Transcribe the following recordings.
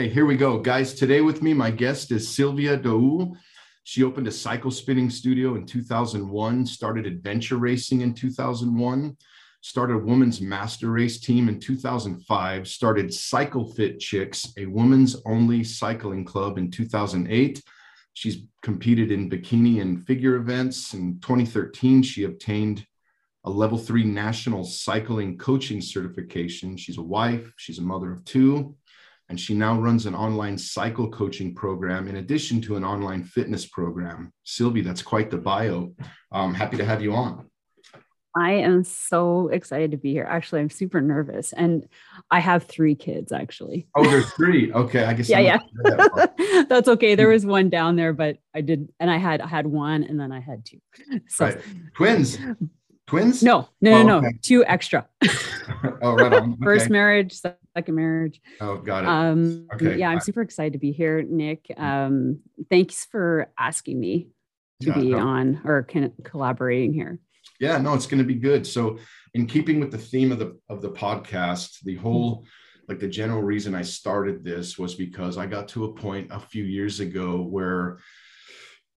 Hey, here we go, guys. Today with me, my guest is Sylvia D'Aoust. She opened a cycle spinning studio in 2001, started adventure racing in 2001, started a women's master race team in 2005, started Cycle Fit Chicks, a women's only cycling club in 2008. She's competed in bikini and figure events. In 2013, she obtained a level three national cycling coaching certification. She's a wife, she's a mother of two, and she now runs an online cycle coaching program in addition to an online fitness program. Sylvie, that's quite the bio. I'm happy to have you on. I am so excited to be here. Actually, I'm super nervous. And I have three kids, actually. Oh, there's three. Okay, I guess. Yeah, I'm yeah. that. That's okay. There was one down there, but I did, and I had I had one, and then I had two. So Right. Twins. Twins? no, no, Oh, no, no, okay. two extra. oh, right on. First marriage, second marriage. Oh, got it. Um, Okay. yeah, I'm super excited to be here, Nick. Um, thanks for asking me to Yeah, be no. on or can, collaborating here. Yeah, no, it's going to be good. So, in keeping with the theme of the of the podcast, the whole like the general reason I started this was because I got to a point a few years ago where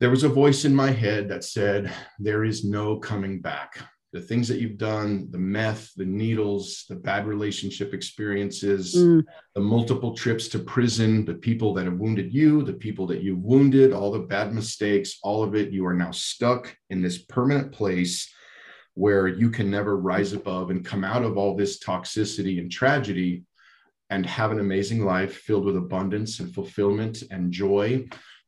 there was a voice in my head that said there is no coming back. The things that you've done, the meth, the needles, the bad relationship experiences, Mm, the multiple trips to prison, the people that have wounded you, the people that you wounded, all the bad mistakes, all of it, you are now stuck in this permanent place where you can never rise above and come out of all this toxicity and tragedy and have an amazing life filled with abundance and fulfillment and joy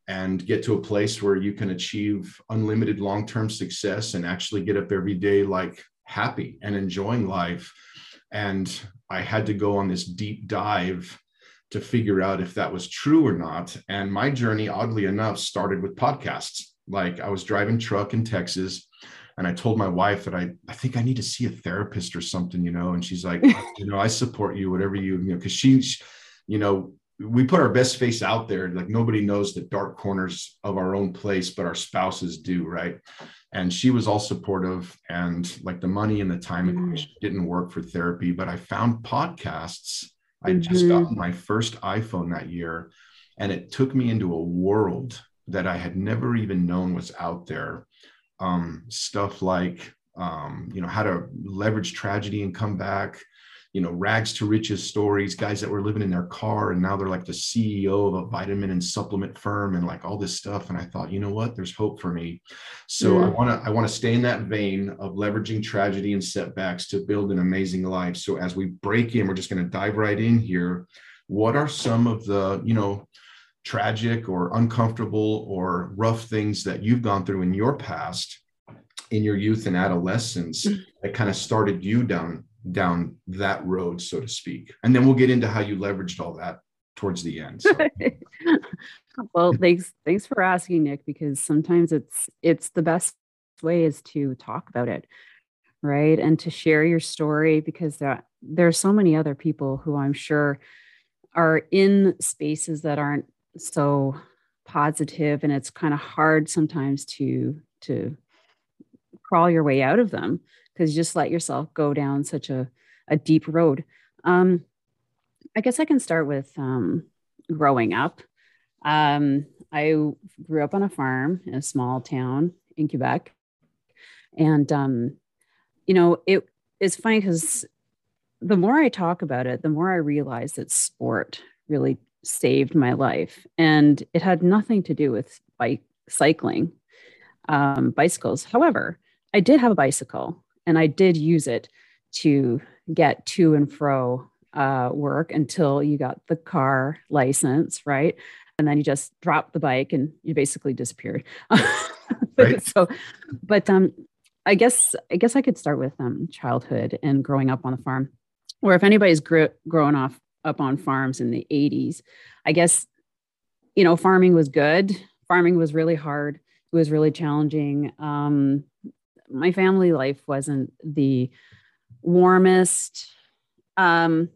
and get to a place where you can achieve unlimited long-term success and actually get up every day like happy and enjoying life. And i had to go on this deep dive to figure out if that was true or not. And my journey oddly enough started with podcasts. Like i was driving truck in texas and i told my wife that i i think i need to see a therapist or something you know? And she's like you know i support you whatever you you know because she's you know we put our best face out there like nobody knows the dark corners of our own place but our spouses do right and she was all supportive and like the money and the time Mm. equation didn't work for therapy but i found podcasts i just Mhm. got my first iphone that year and it took me into a world that i had never even known was out there um, stuff like um, you know how to leverage tragedy and come back you know rags to riches stories guys that were living in their car and now they're like the ceo of a vitamin and supplement firm and like all this stuff and i thought you know what? There's hope for me. So i Mm. want to i want to stay in that vein of leveraging tragedy and setbacks to build an amazing life. So as we break in we're just going to dive right in here. What are some of the you know tragic or uncomfortable or rough things that you've gone through in your past in your youth and adolescence that kind of started you down down that road so to speak. And then we'll get into how you leveraged all that towards the end so, well thanks thanks for asking nick because sometimes it's it's the best way is to talk about it right? And to share your story because there, there are so many other people who i'm sure are in spaces that aren't so positive and it's kind of hard sometimes to to crawl your way out of them because you just let yourself go down such a, a deep road um, i guess i can start with um, growing up um, I grew up on a farm in a small town in Quebec. And, um, you know, it is funny because the more I talk about it, the more I realize that sport really saved my life. And it had nothing to do with bike cycling, um, bicycles. However, I did have a bicycle and I did use it to get to and fro uh, work until you got the car license, right? And then you just dropped the bike and you basically disappeared. Right. so, but um, I guess I guess I could start with um, childhood and growing up on the farm. or if anybody's grew, growing off up on farms in the 80s, I guess, you know, farming was good. Farming was really hard. It was really challenging. Um, my family life wasn't the warmest. Um,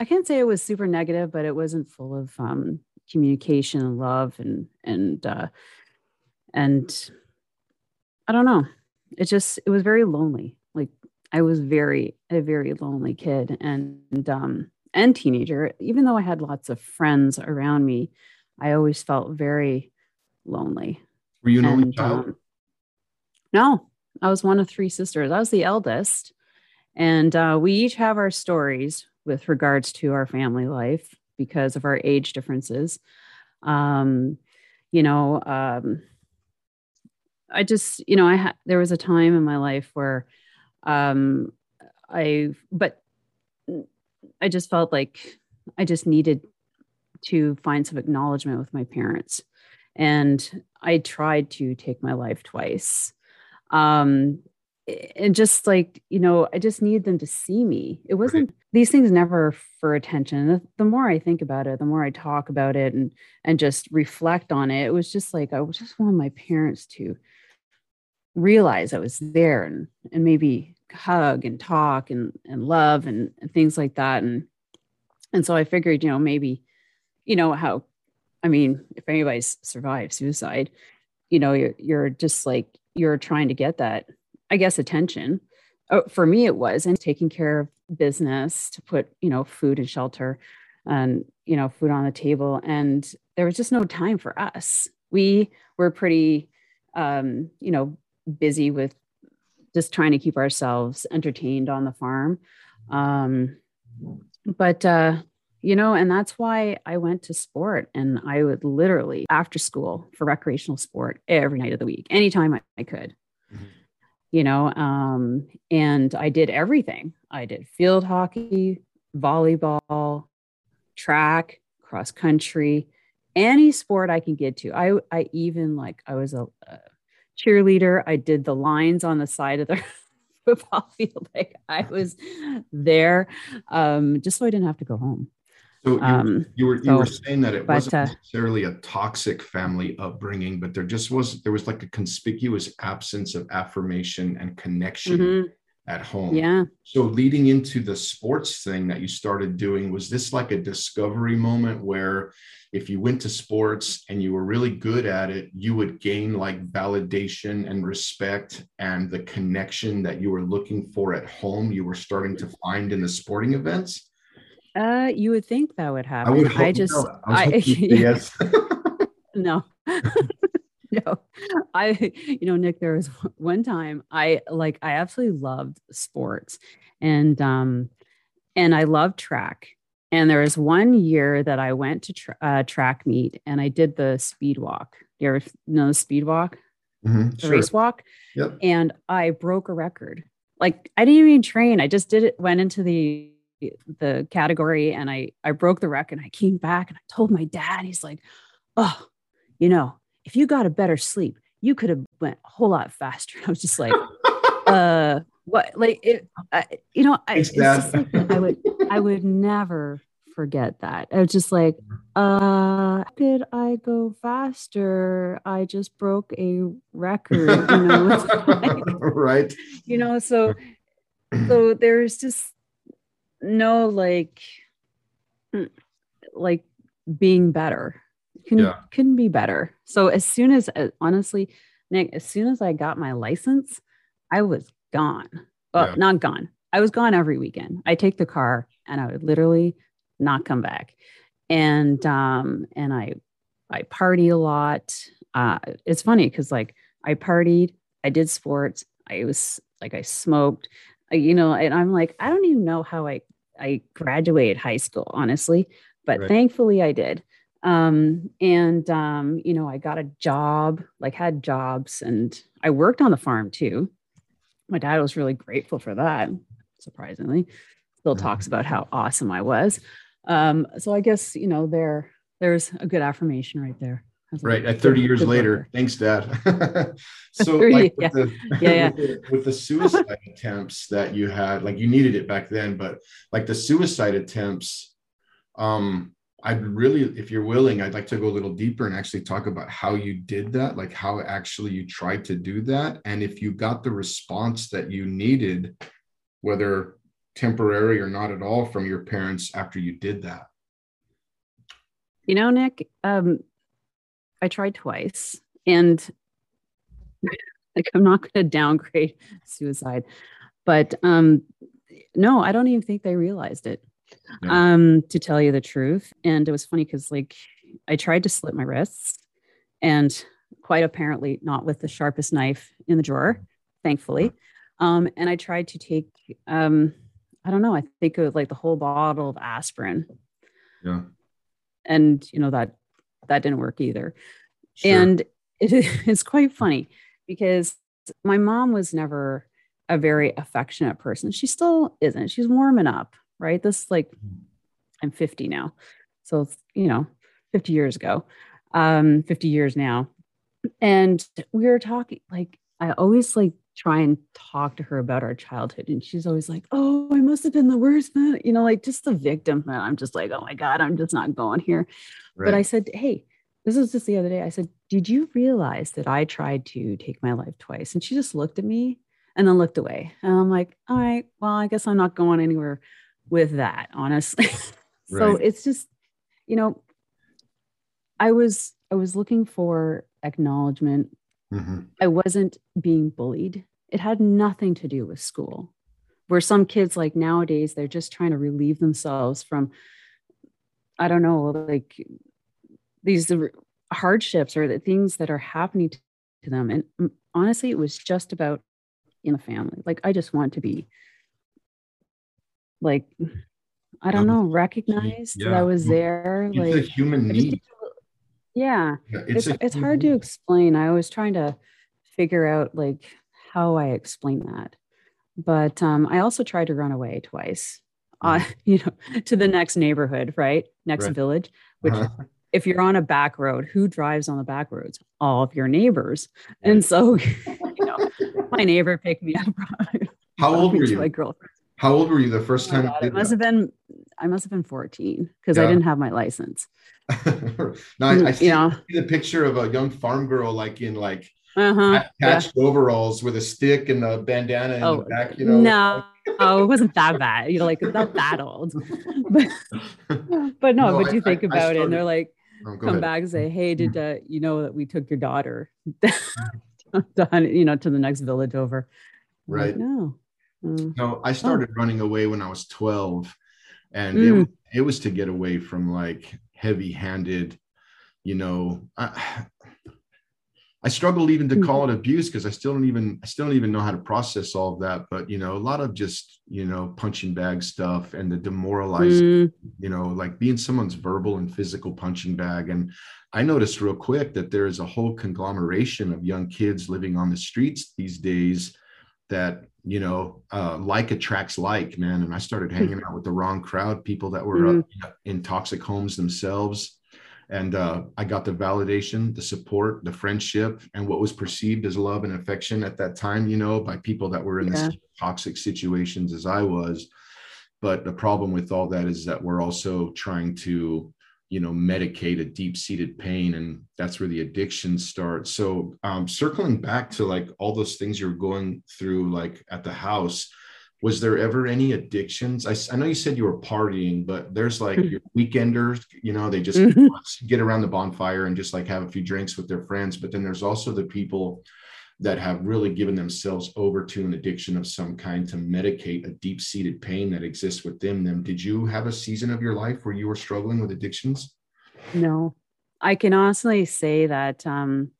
I can't say it was super negative, but it wasn't full of um, communication and love and and uh, and I don't know. It just it was very lonely. Like I was very a very lonely kid and, and um and teenager. Even though I had lots of friends around me, I always felt very lonely. Were you an only child? Um, no, I was one of three sisters. I was the eldest, and uh, we each have our stories with regards to our family life because of our age differences. Um, you know, um, I just, you know, I had there was a time in my life where um, I, but I just felt like I just needed to find some acknowledgement with my parents. And I tried to take my life twice. Um, and just like, you know, I just needed them to see me. It wasn't, right. these things never for attention. The, the, more I think about it, the more I talk about it and, and just reflect on it, it was just like, I just wanted my parents to realize I was there and, and maybe hug and talk and, and love and, and things like that. And, and so I figured, you know, maybe, you know, how, I mean, if anybody's survived suicide, you know, you're, you're just like, you're trying to get that, I guess, attention. Oh, for me, it was and taking care of business to put, you know, food and shelter and, you know, food on the table. And there was just no time for us. We were pretty, um, you know, busy with just trying to keep ourselves entertained on the farm. Um, but, uh, you know, and that's why I went to sport and I would literally after school for recreational sport every night of the week, anytime I, I could. Mm-hmm. You know, um, and I did everything. I did field hockey, volleyball, track, cross country, any sport I can get to. I I even like I was a, a cheerleader. I did the lines on the side of the football field. Like I was there um, just so I didn't have to go home. So you, um, you were you so, were saying that it but, wasn't uh, necessarily a toxic family upbringing, but there just was there was like a conspicuous absence of affirmation and connection mm-hmm. at home. Yeah. So leading into the sports thing that you started doing, was this like a discovery moment where if you went to sports and you were really good at it, you would gain like validation and respect and the connection that you were looking for at home, you were starting to find in the sporting events? Uh, you would think that would happen. I, would I just, no. I, I yes. no, no, I, you know, Nick, there was one time I like, I absolutely loved sports and, um, and I loved track and there was one year that I went to tra- uh, track meet and I did the speed walk. You ever know the speed walk? Mm-hmm, the sure. race walk? Yep. And I broke a record. Like I didn't even train. I just did it, went into the the category and I I broke the record and I came back and I told my dad, he's like, oh, you know, if you got a better sleep, you could have went a whole lot faster. I was just like, uh, what? Like it I, you know I, like, I would i would never forget that. I was just like uh could i go faster? I just broke a record you know? Like, right. You know so so there's just no like mm, like being better can yeah. couldn't be better so as soon as uh, honestly nick as soon as i got my license i was gone. Well, yeah. not gone. I was gone every weekend. I take the car and I would literally not come back. And um and I I party a lot. Uh it's funny because like I partied, I did sports, I was like I smoked, you know, and I'm like, I don't even know how I I graduated high school, honestly, but right. thankfully I did. Um, and um, you know, I got a job, like had jobs, and I worked on the farm too my dad was really grateful for that, surprisingly. Still mm-hmm. talks about how awesome I was. Um, so I guess, you know, there there's a good affirmation right there. Right at 30 years later. thanks dad. So like yeah. With, the, yeah, yeah. with, the, with the suicide attempts that you had like you needed it back then but like the suicide attempts um i'd really if you're willing i'd like to go a little deeper and actually talk about how you did that like how actually you tried to do that and if you got the response that you needed whether temporary or not at all from your parents after you did that. You know nick um I tried twice and like I'm not going to downgrade suicide, but um, no, I don't even think they realized it. Yeah. Um, to tell you the truth, and it was funny because like I tried to slit my wrists, and quite apparently not with the sharpest knife in the drawer, thankfully. Um, and I tried to take um, I don't know, I think it was like the whole bottle of aspirin. Yeah. And you know that that didn't work either. Sure. And it is quite funny because my mom was never a very affectionate person. She still isn't. She's warming up, right? This like I'm 50 now. So, you know, 50 years ago, um, 50 years now. And we were talking, like, I always like try and talk to her about our childhood. And she's always like, Oh, I must have been the worst, man. You know, like just the victim. And I'm just like, Oh my God, I'm just not going here. Right. But I said, Hey, this was just the other day. I said, Did you realize that I tried to take my life twice? And she just looked at me and then looked away. And I'm like, All right, well, I guess I'm not going anywhere with that, honestly. so it's just, you know, I was I was looking for acknowledgment. Mm-hmm. I wasn't being bullied. It had nothing to do with school. Where some kids like nowadays, they're just trying to relieve themselves from, I don't know, like these hardships or the things that are happening to them. And honestly, it was just about in the family. Like I just want to be like I don't know, recognized yeah. that I was there. It's like a human need. Yeah. yeah it's it's, it's hard to explain. I was trying to figure out like how I explain that. But um, I also tried to run away twice. Uh, mm. you know, to the next neighborhood, right? Next right. village, which uh-huh if you're on a back road, who drives on the back roads? All of your neighbors. And so, you know, my neighbor picked me up. How old were you? My girlfriend. How old were you the first oh time? God, it must that? have been, I must have been 14 because yeah. I didn't have my license. no, I, I see, you know, the picture of a young farm girl, like in like uh-huh, patched yeah. overalls with a stick and a bandana in oh, the back, you know. No, oh, it wasn't that bad. You know, like it's not that old. but, but no, no but you I, think about it and they're like, oh, come ahead. back and say, "Hey, did uh, you know that we took your daughter, you know, to the next village over?" right. Like, no. Uh, no, I started oh. running away when I was twelve, and mm. it, it was to get away from like heavy-handed, you know. I, I struggle even to call mm-hmm. it abuse because I still don't even I still don't even know how to process all of that. But you know, a lot of just you know punching bag stuff and the demoralizing, mm. you know, like being someone's verbal and physical punching bag. And I noticed real quick that there is a whole conglomeration of young kids living on the streets these days that you know uh, like attracts like man. And I started hanging out with the wrong crowd, people that were mm. uh, in toxic homes themselves and uh, I got the validation, the support, the friendship, and what was perceived as love and affection at that time, you know, by people that were in yeah. the toxic situations as I was. But the problem with all that is that we're also trying to, you know, medicate a deep-seated pain, and that's where the addiction starts. So, um, circling back to like all those things you're going through, like at the house, was there ever any addictions I, I know you said you were partying but there's like mm-hmm. your weekenders you know they just mm-hmm. get around the bonfire and just like have a few drinks with their friends but then there's also the people that have really given themselves over to an addiction of some kind to medicate a deep-seated pain that exists within them. Did you have a season of your life where you were struggling with addictions? No. I can honestly say that um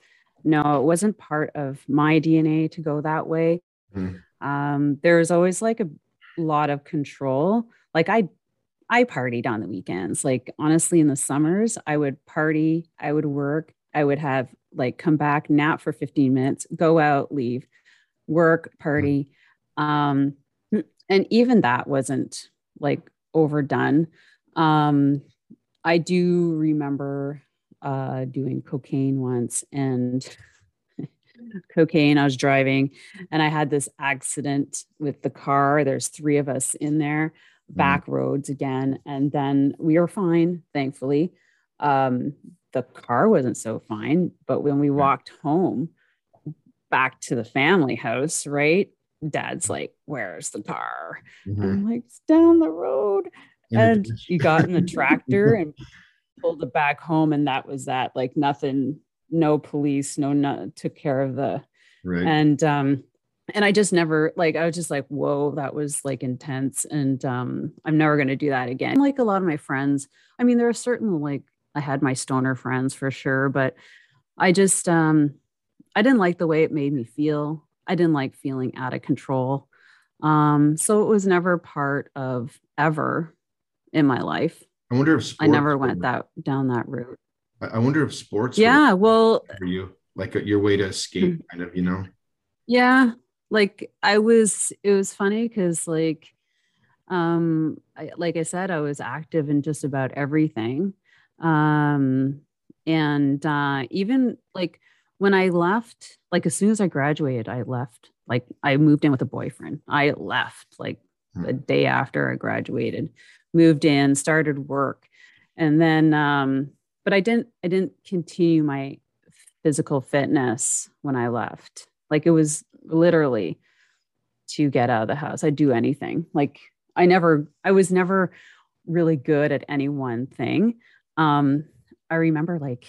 no it wasn't part of my dna to go that way. Mm um, there's always like a lot of control. Like I, I partied on the weekends. Like honestly, in the summers, I would party, I would work, I would have like come back, nap for 15 minutes, go out, leave, work, party. Um, and even that wasn't like overdone. Um, I do remember uh, doing cocaine once and cocaine. I was driving and I had this accident with the car. There's three of us in there, back roads again. And then we were fine, thankfully. Um, the car wasn't so fine, but when we walked home back to the family house, right? Dad's like, Where's the car? Mhm. I'm like, It's down the road. In And ditch. he got in the tractor and pulled it back home. And that was that. Like nothing, no police, no, no took care of the right. and um and i just never like i was just like whoa that was like intense and um i'm never going to do that again like a lot of my friends i mean there are certain like i had my stoner friends for sure but i just um i didn't like the way it made me feel i didn't like feeling out of control um so it was never part of ever in my life I wonder if i never were- went that down that route I wonder if sports were yeah well for you, like your way to escape, Hmm. kind of, you know. Yeah, like I was it was funny cuz like um I, like I said I was active in just about everything. Um and uh even like when I left like as soon as I graduated I left like I moved in with a boyfriend. I left like Hmm. the day after I graduated. Moved in, started work. And then um but I didn't I didn't continue my physical fitness when I left. Like it was literally to get out of the house. I'd do anything. Like I never, I was never really good at any one thing. Um, I remember like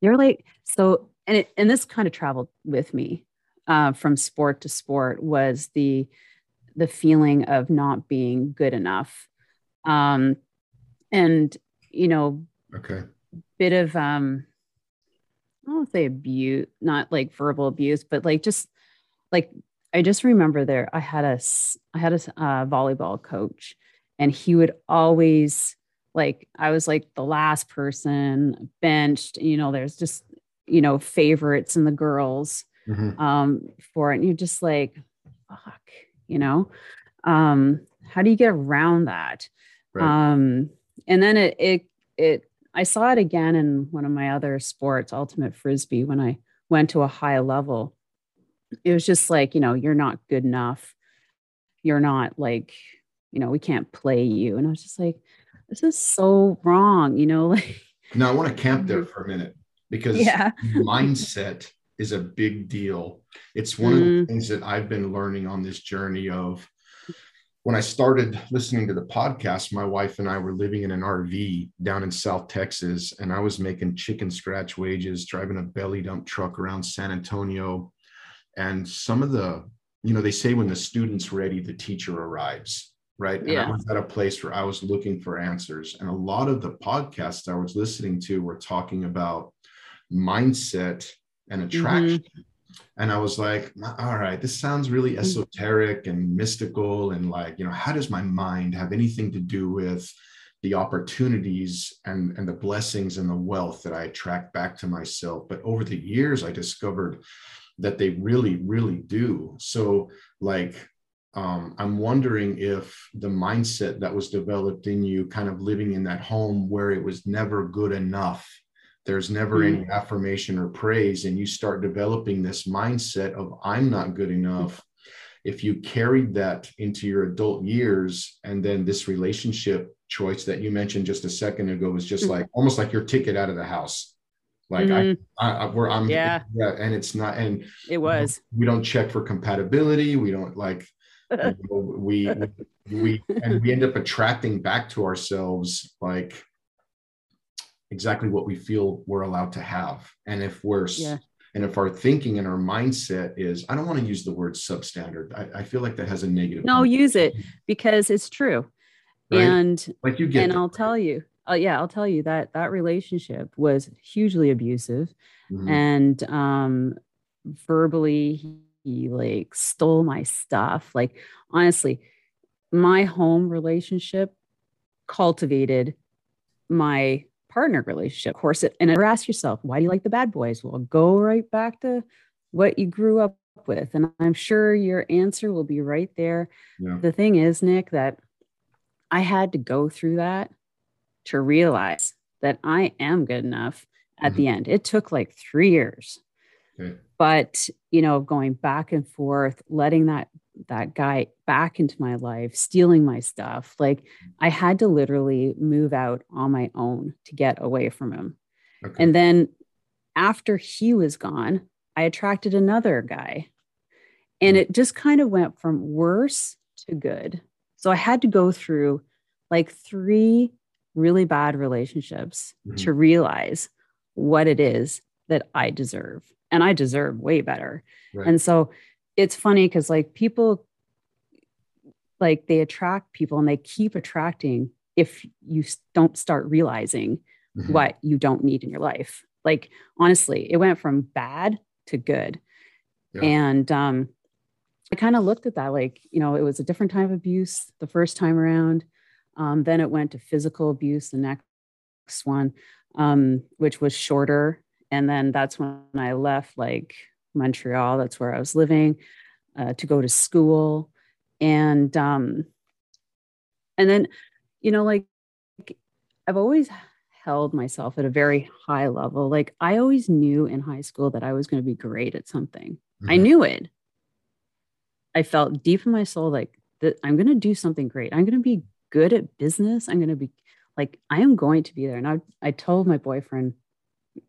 you're like so, and it, and this kind of traveled with me uh, from sport to sport was the the feeling of not being good enough, um, and you know Okay. bit of um I don't say abuse, not like verbal abuse, but like just like I just remember there I had a I had a uh, volleyball coach and he would always like I was like the last person benched, you know, there's just you know favorites and the girls Mhm. um for it and you're just like fuck, you know. Um how do you get around that? Right. Um and then it it it I saw it again in one of my other sports, ultimate frisbee, when I went to a high level. It was just like, you know, you're not good enough. You're not like, you know, we can't play you. And I was just like, this is so wrong, you know, like Now I want to camp there for a minute because yeah. mindset is a big deal. It's one of the Mm. things that I've been learning on this journey of when I started listening to the podcast, my wife and I were living in an RV down in South Texas, and I was making chicken scratch wages, driving a belly dump truck around San Antonio. And some of the, you know, they say when the student's ready, the teacher arrives, right? And I was at a place where I was looking for answers. And a lot of the podcasts I was listening to were talking about mindset and mm-hmm. attraction. And I was like, all right, this sounds really mm-hmm. esoteric and mystical. And like, you know, how does my mind have anything to do with the opportunities and, and the blessings and the wealth that I attract back to myself? But over the years, I discovered that they really, really do. So, like, um, I'm wondering if the mindset that was developed in you, kind of living in that home where it was never good enough, there's never any affirmation or praise, and you start developing this mindset of, I'm not good enough. If you carried that into your adult years, and then this relationship choice that you mentioned just a second ago was just Mhm. like almost like your ticket out of the house. Like I, Mhm. I, I where I'm, Yeah. yeah, and it's not, and it was. we don't check for compatibility we don't like you know, we we and we end up attracting back to ourselves like exactly what we feel we're allowed to have and if we're Yeah. and if our thinking and our mindset is i don't want to use the word substandard i, I feel like that has a negative No, connotation, use it because it's true. right? And like you get and that, I'll tell you, uh, yeah, I'll tell you that that relationship was hugely abusive. Mhm. and um verbally he, like stole my stuff like honestly my home relationship cultivated my partner relationship of course it, and ever ask yourself why do you like the bad boys well go right back to what you grew up with and i'm sure your answer will be right there yeah. the thing is nick that i had to go through that to realize that i am good enough at mm-hmm. the end. It took like three years. Okay. But, you know, going back and forth, letting that that guy back into my life, stealing my stuff. Like I had to literally move out on my own to get away from him. Okay. And then after he was gone, I attracted another guy. And it just kind of went from worse to good. So I had to go through like three really bad relationships Mhm. to realize what it is that I deserve. And I deserve way better. Right. And so it's funny because like people like they attract people and they keep attracting if you don't start realizing Mhm. what you don't need in your life. Like honestly, it went from bad to good. Yeah. And um I kind of looked at that like, you know, it was a different type of abuse the first time around. Um, then it went to physical abuse the next one, um, which was shorter. And then that's when I left like Montreal, that's where I was living, uh, to go to school. And um, and then, you know, like I've always held myself at a very high level. Like I always knew in high school that I was going to be great at something. I Mhm. knew it. I felt deep in my soul like that I'm going to do something great. I'm going to be good at business. I'm going to be like, I am going to be there. And I, I told my boyfriend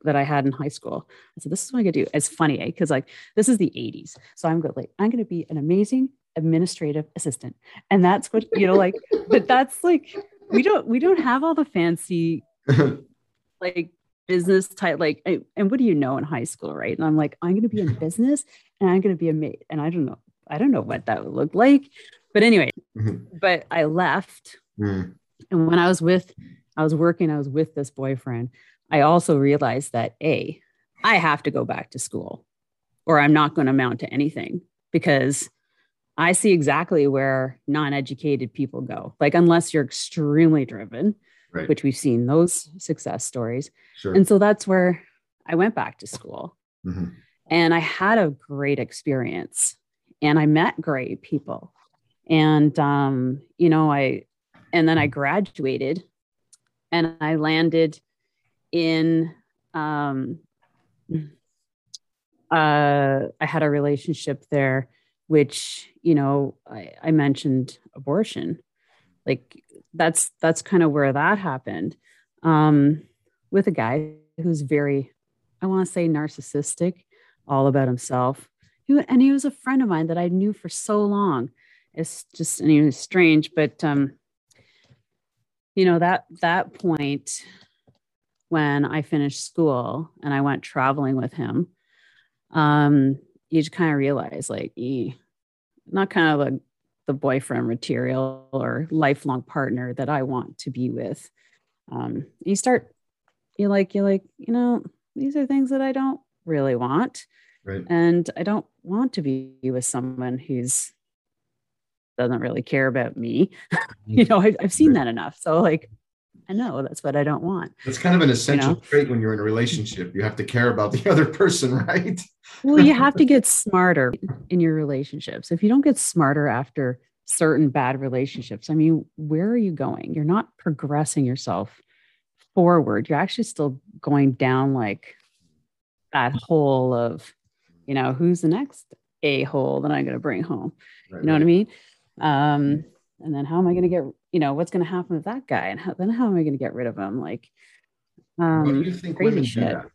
that I had in high school, I said, this is what I'm to do. It's funny, eh? Because like, this is the 80s. So I'm going to like, I'm to be an amazing administrative assistant. And that's what, you know, like, but that's like, we don't, we don't have all the fancy like business type like I- and what do you know in high school right and i'm like i'm going to be in business and i'm going to be a maid and i don't know i don't know what that would look like but anyway Mhm. but i left Mm. and when i was with i was working i was with this boyfriend i also realized that a i have to go back to school or i'm not going to amount to anything because i see exactly where non-educated people go like unless you're extremely driven Right. which we've seen those success stories Sure. and so that's where I went back to school. Mhm. And I had a great experience and I met great people. And, um, you know, I, and then I graduated and I landed in, um, uh, I had a relationship there, which, you know, I, I mentioned abortion. Like that's, that's kind of where that happened. Um, with a guy who's very, I want to say narcissistic, all about himself. He, and he was a friend of mine that I knew for so long. It's just, and he was strange, but, um, you know, that, that point when I finished school and I went traveling with him, um, you just kind of realize like, eh, not kind of like the boyfriend material or lifelong partner that I want to be with. Um, you start you're like you're like you know these are things that i don't really want. Right. and i don't want to be with someone who's doesn't really care about me. You know I, i've seen that enough. So like i know that's what i don't want It's kind of an essential know? trait when you're in a relationship. You have to care about the other person, right? well you have to get smarter in your relationships if you don't get smarter after certain bad relationships i mean where are you going you're not progressing yourself forward you're actually still going down like that hole of you know who's the next a hole that i'm going to bring home Right, you know what i mean um and then how am i going to get you know what's going to happen with that guy and how, then how am i going to get rid of him like um Why do you think women shit. do that?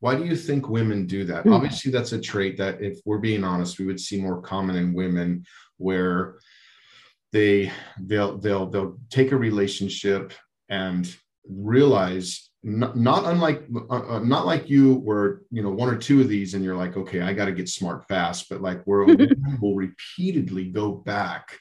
Why do you think women do that? Hmm. Obviously, that's a trait that, if we're being honest, we would see more common in women, where they they'll they'll they'll take a relationship and realize not, not unlike uh, uh, not like you were you know one or two of these and you're like okay i got to get smart fast but like where a woman will repeatedly go back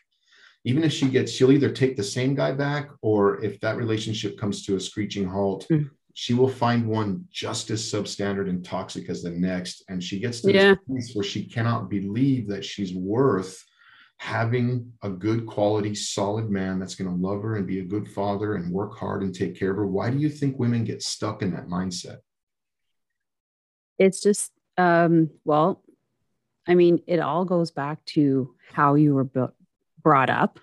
even if she gets she'll either take the same guy back or if that relationship comes to a screeching halt Mm. she will find one just as substandard and toxic as the next and she gets to Yeah. this place where she cannot believe that she's worth having a good quality solid man that's going to love her and be a good father and work hard and take care of her why do you think women get stuck in that mindset it's just um well i mean it all goes back to how you were bu- brought up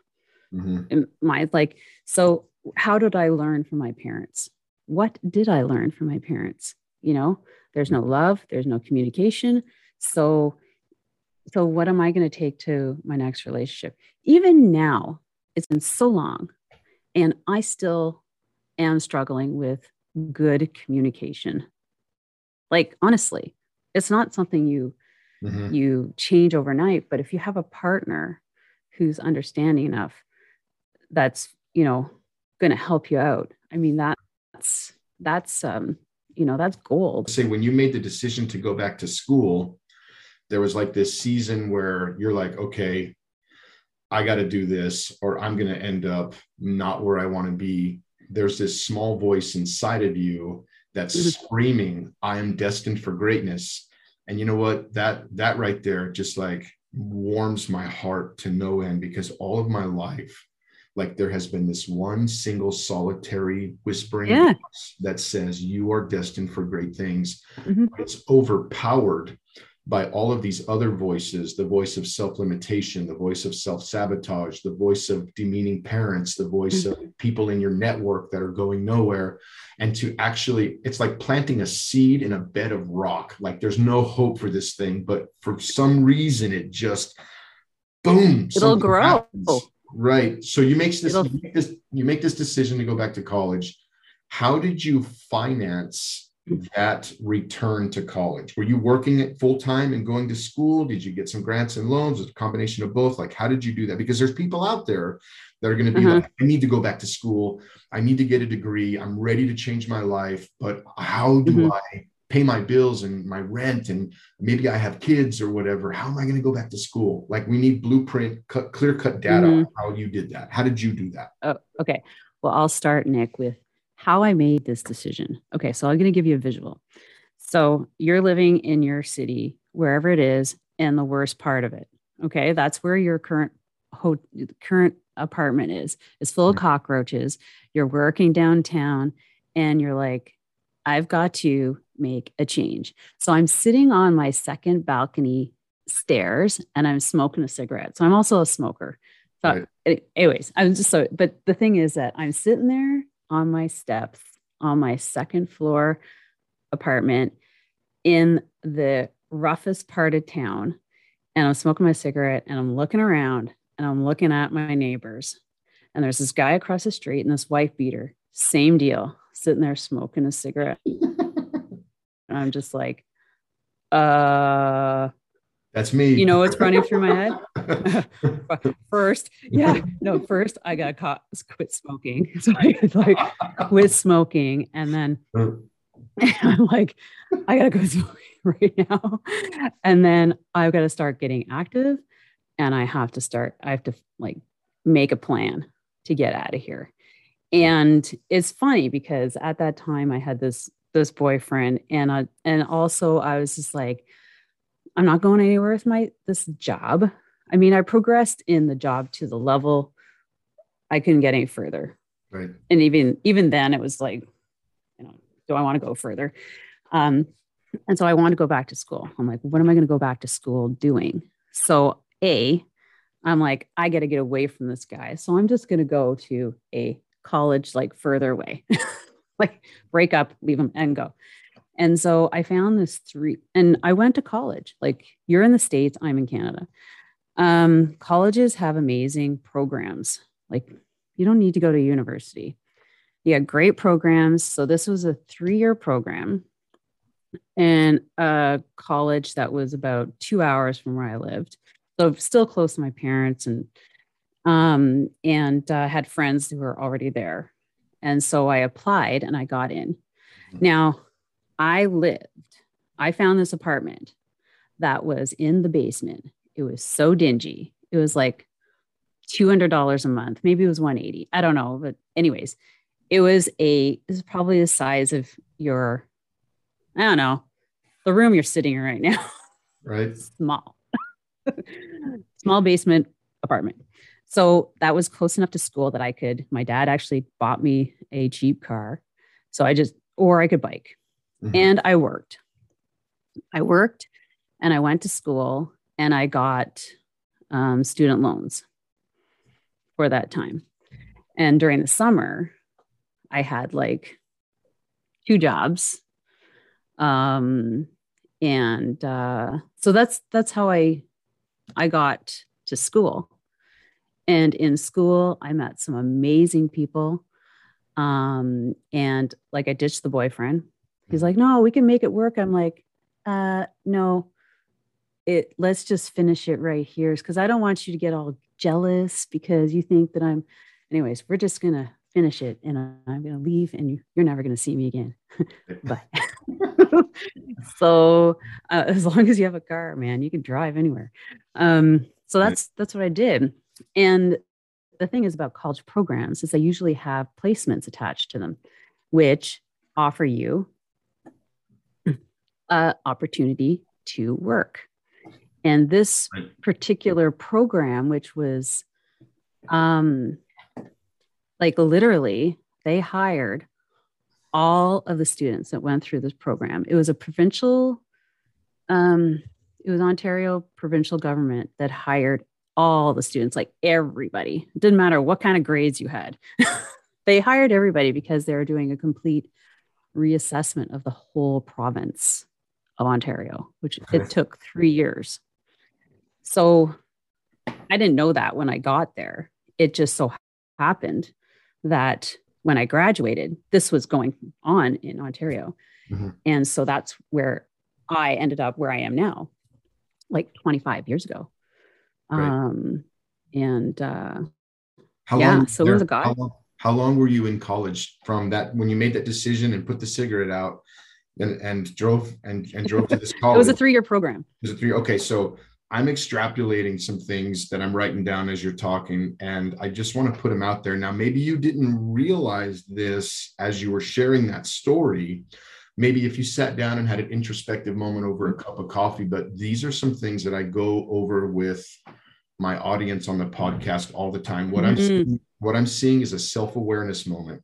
Mhm. in my like so how did i learn from my parents? What did i learn from my parents? You know there's no love there's no communication. So so what am i going to take to my next relationship? Even now it's been so long and i still am struggling with good communication. Like honestly it's not something you mm-hmm. you change overnight but if you have a partner who's understanding enough that's you know going to help you out. I mean that's that's um you know that's gold. Say when you made the decision to go back to school there was like this season where you're like okay i got to do this or i'm going to end up not where i want to be. There's this small voice inside of you that's mm-hmm. screaming i am destined for greatness. And you know what? That that right there just like warms my heart to no end because all of my life like there has been this one single solitary whispering yeah. that says you are destined for great things mm-hmm. it's overpowered by all of these other voices the voice of self limitation, the voice of self sabotage, the voice of demeaning parents, the voice mm-hmm. of people in your network that are going nowhere. And to actually, it's like planting a seed in a bed of rock. Like there's no hope for this thing, but for some reason, it just boom, it'll grow. Happens. Right. So you make this, you make this, you make this decision to go back to college. How did you finance that return to college? Were you working it full time and going to school? Did you get some grants and loans? a combination of both? Like, how did you do that? Because there's people out there that are going to be uh-huh. like, I need to go back to school. I need to get a degree. I'm ready to change my life. But how do mm-hmm. I pay my bills and my rent? And maybe I have kids or whatever. How am I going to go back to school? Like, we need blueprint, cut, clear cut data mm-hmm. on how you did that. How did you do that? Oh, okay. Well, I'll start, Nick, with how I made this decision. Okay, so I'm going to give you a visual. So you're living in your city, wherever it is, and the worst part of it. Okay, that's where your current ho- current apartment is. It's full of mm-hmm. cockroaches. You're working downtown, and you're like, I've got to make a change. So I'm sitting on my second balcony stairs, and I'm smoking a cigarette. So I'm also a smoker. So, right. anyways, I'm just so. But the thing is that I'm sitting there on my steps on my second floor apartment in the roughest part of town. And I'm smoking my cigarette and I'm looking around and I'm looking at my neighbors. And there's this guy across the street and this wife beater, same deal, sitting there smoking a cigarette. and I'm just like, uh, that's me. You know what's running through my head? first, yeah, no, first I got caught quit smoking. So I like quit smoking. And then I'm like, I gotta go smoking right now. And then I've got to start getting active and I have to start, I have to like make a plan to get out of here. And it's funny because at that time I had this this boyfriend and I, and also I was just like, I'm not going anywhere with my this job. I mean, I progressed in the job to the level I couldn't get any further. Right. And even even then it was like, you know, do I want to go further? Um, and so I wanted to go back to school. I'm like, what am I going to go back to school doing? So A, I'm like, I got to get away from this guy. So I'm just going to go to a college like further away, like break up, leave him and go. And so I found this three, and I went to college. Like you're in the States, I'm in Canada. Um, colleges have amazing programs. Like you don't need to go to university. You got great programs. So this was a three year program and a college that was about two hours from where I lived. So still close to my parents and um, and uh, had friends who were already there. And so I applied and I got in. Now, I lived, I found this apartment that was in the basement. It was so dingy. It was like $200 a month. Maybe it was 180. I don't know. But anyways, it was a, it was probably the size of your, I don't know, the room you're sitting in right now. Right. Small, small basement apartment. So that was close enough to school that I could, my dad actually bought me a cheap car. So I just, or I could bike. Mm-hmm. And I worked. I worked and I went to school and I got um, student loans for that time. And during the summer, I had like two jobs. Um, and uh, so that's that's how I I got to school. And in school, I met some amazing people. Um, and like I ditched the boyfriend. He's like, no, we can make it work. I'm like, uh, no, it let's just finish it right here. Cause I don't want you to get all jealous because you think that I'm anyways, we're just gonna finish it and I'm gonna leave and you're never gonna see me again. but so uh, as long as you have a car, man, you can drive anywhere. Um, so that's that's what I did. And the thing is about college programs is they usually have placements attached to them, which offer you an opportunity to work. And this particular program, which was um, like literally, they hired all of the students that went through this program. It was a provincial, um, it was Ontario provincial government that hired all the students, like everybody. It didn't matter what kind of grades you had. they hired everybody because they were doing a complete reassessment of the whole province of Ontario, which it took three years. So I didn't know that when I got there. It just so happened that when I graduated, this was going on in Ontario. Mm-hmm. And so that's where I ended up where I am now, like 25 years ago. Right. Um, and uh, how yeah, long, so there, was a guy. How long, how long were you in college from that when you made that decision and put the cigarette out and, and drove and, and drove to this college? it was a three year program. It was a three. Okay. So I'm extrapolating some things that I'm writing down as you're talking, and I just want to put them out there. Now, maybe you didn't realize this as you were sharing that story. Maybe if you sat down and had an introspective moment over a cup of coffee, but these are some things that I go over with my audience on the podcast all the time. What mm-hmm. I'm seeing, what I'm seeing is a self-awareness moment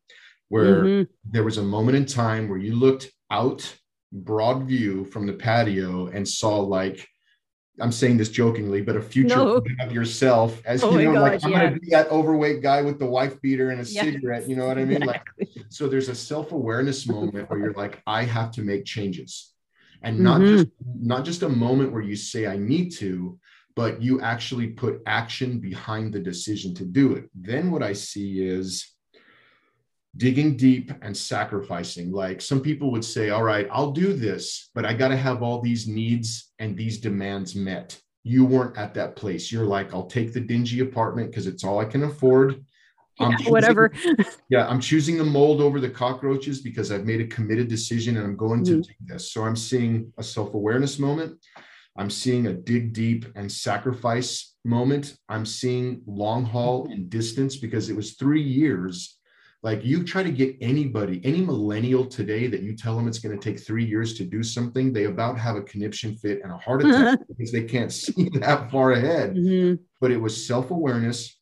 where mm-hmm. there was a moment in time where you looked out broad view from the patio and saw like I'm saying this jokingly, but a future no. of yourself as oh you know, like I'm yeah. gonna be that overweight guy with the wife beater and a yes, cigarette. You know what I mean? Exactly. Like, so there's a self-awareness moment where you're like, I have to make changes, and not mm-hmm. just not just a moment where you say I need to, but you actually put action behind the decision to do it. Then what I see is digging deep and sacrificing. Like some people would say, All right, I'll do this, but I got to have all these needs and these demands met. You weren't at that place. You're like, I'll take the dingy apartment because it's all I can afford. Yeah, choosing, whatever. yeah, I'm choosing the mold over the cockroaches because I've made a committed decision and I'm going to mm. do this. So I'm seeing a self awareness moment. I'm seeing a dig deep and sacrifice moment. I'm seeing long haul and distance because it was three years like you try to get anybody, any millennial today that you tell them it's going to take three years to do something, they about have a conniption fit and a heart attack because they can't see that far ahead. Mm-hmm. But it was self awareness,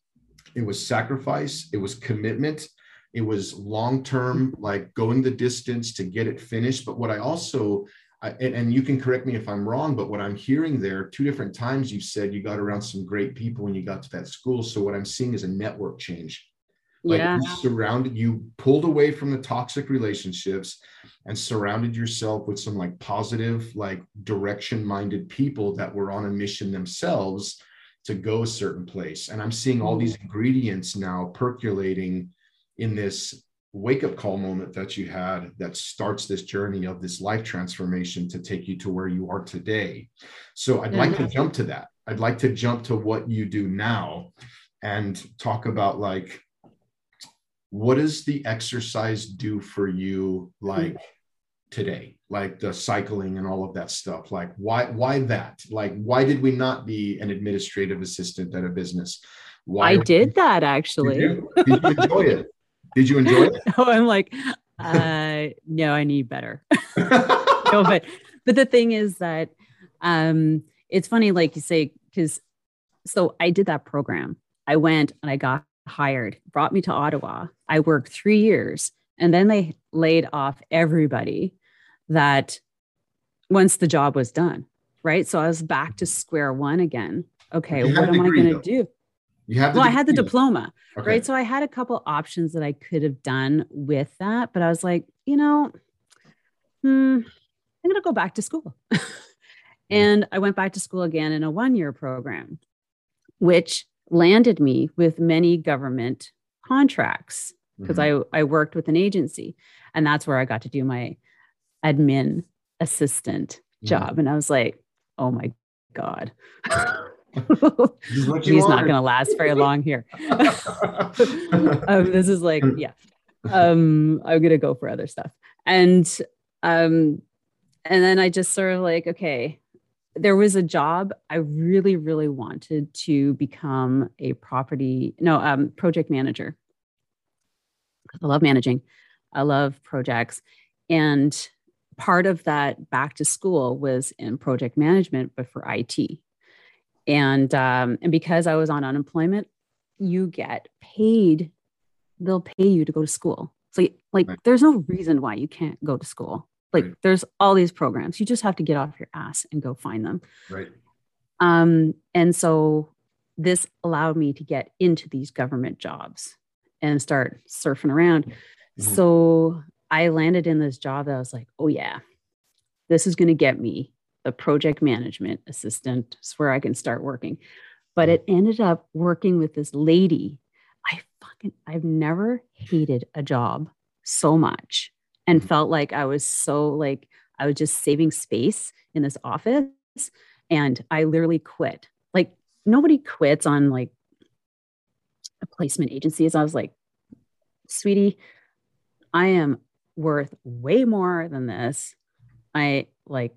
it was sacrifice, it was commitment, it was long term, like going the distance to get it finished. But what I also I, and, and, you can correct me if I'm wrong, but what I'm hearing there, two different times you said you got around some great people when you got to that school. So what I'm seeing is a network change. Like yeah. you surrounded, you pulled away from the toxic relationships and surrounded yourself with some like positive, like direction minded people that were on a mission themselves to go a certain place. And I'm seeing all these mm. ingredients now percolating in this wake up call moment that you had that starts this journey of this life transformation to take you to where you are today. So I'd like to jump to that. I'd like to jump to what you do now and talk about like what does the exercise do for you like today? Like the cycling and all of that stuff like why why that? Like why did we not be an administrative assistant at a business? Why i did that actually. did you, did you enjoy it? Did you enjoy it? No i'm like uh no i need better. No but but the thing is that um it's funny like you say because so i did that program. I went and i got hired, brought me to Ottawa. I worked three years and then they laid off everybody that once the job was done. Right. So I was back to square one again. Okay. What am degree, I going to do? You have well, I had the diploma. Okay. Right. So I had a couple options that I could have done with that, but I was like, you know, hmm, I'm going to go back to school. and I went back to school again in a one year program, which landed me with many government contracts because mm-hmm. I, I worked with an agency. And that's where I got to do my admin assistant mm-hmm. job. And I was like, oh my God. He's not going to last very long here. um, this is like, yeah, um, I'm going to go for other stuff. And, um, and then I just sort of like, okay, there was a job I really, really wanted to become a property, no, um, project manager. I love managing. I love projects. And part of that back to school was in project management, but for IT. And um, and because I was on unemployment, you get paid. They'll pay you to go to school. So like, right. there's no reason why you can't go to school. Like, right. there's all these programs. You just have to get off your ass and go find them. Right. Um, and so this allowed me to get into these government jobs and start surfing around. Mm-hmm. So I landed in this job that I was like, oh yeah, this is going to get me the project management assistant. It's where I can start working. But it ended up working with this lady. I fucking I've never hated a job so much and felt like I was so like I was just saving space in this office. And I literally quit. Like nobody quits on like a placement agency. As I was like, sweetie, I am worth way more than this. I like,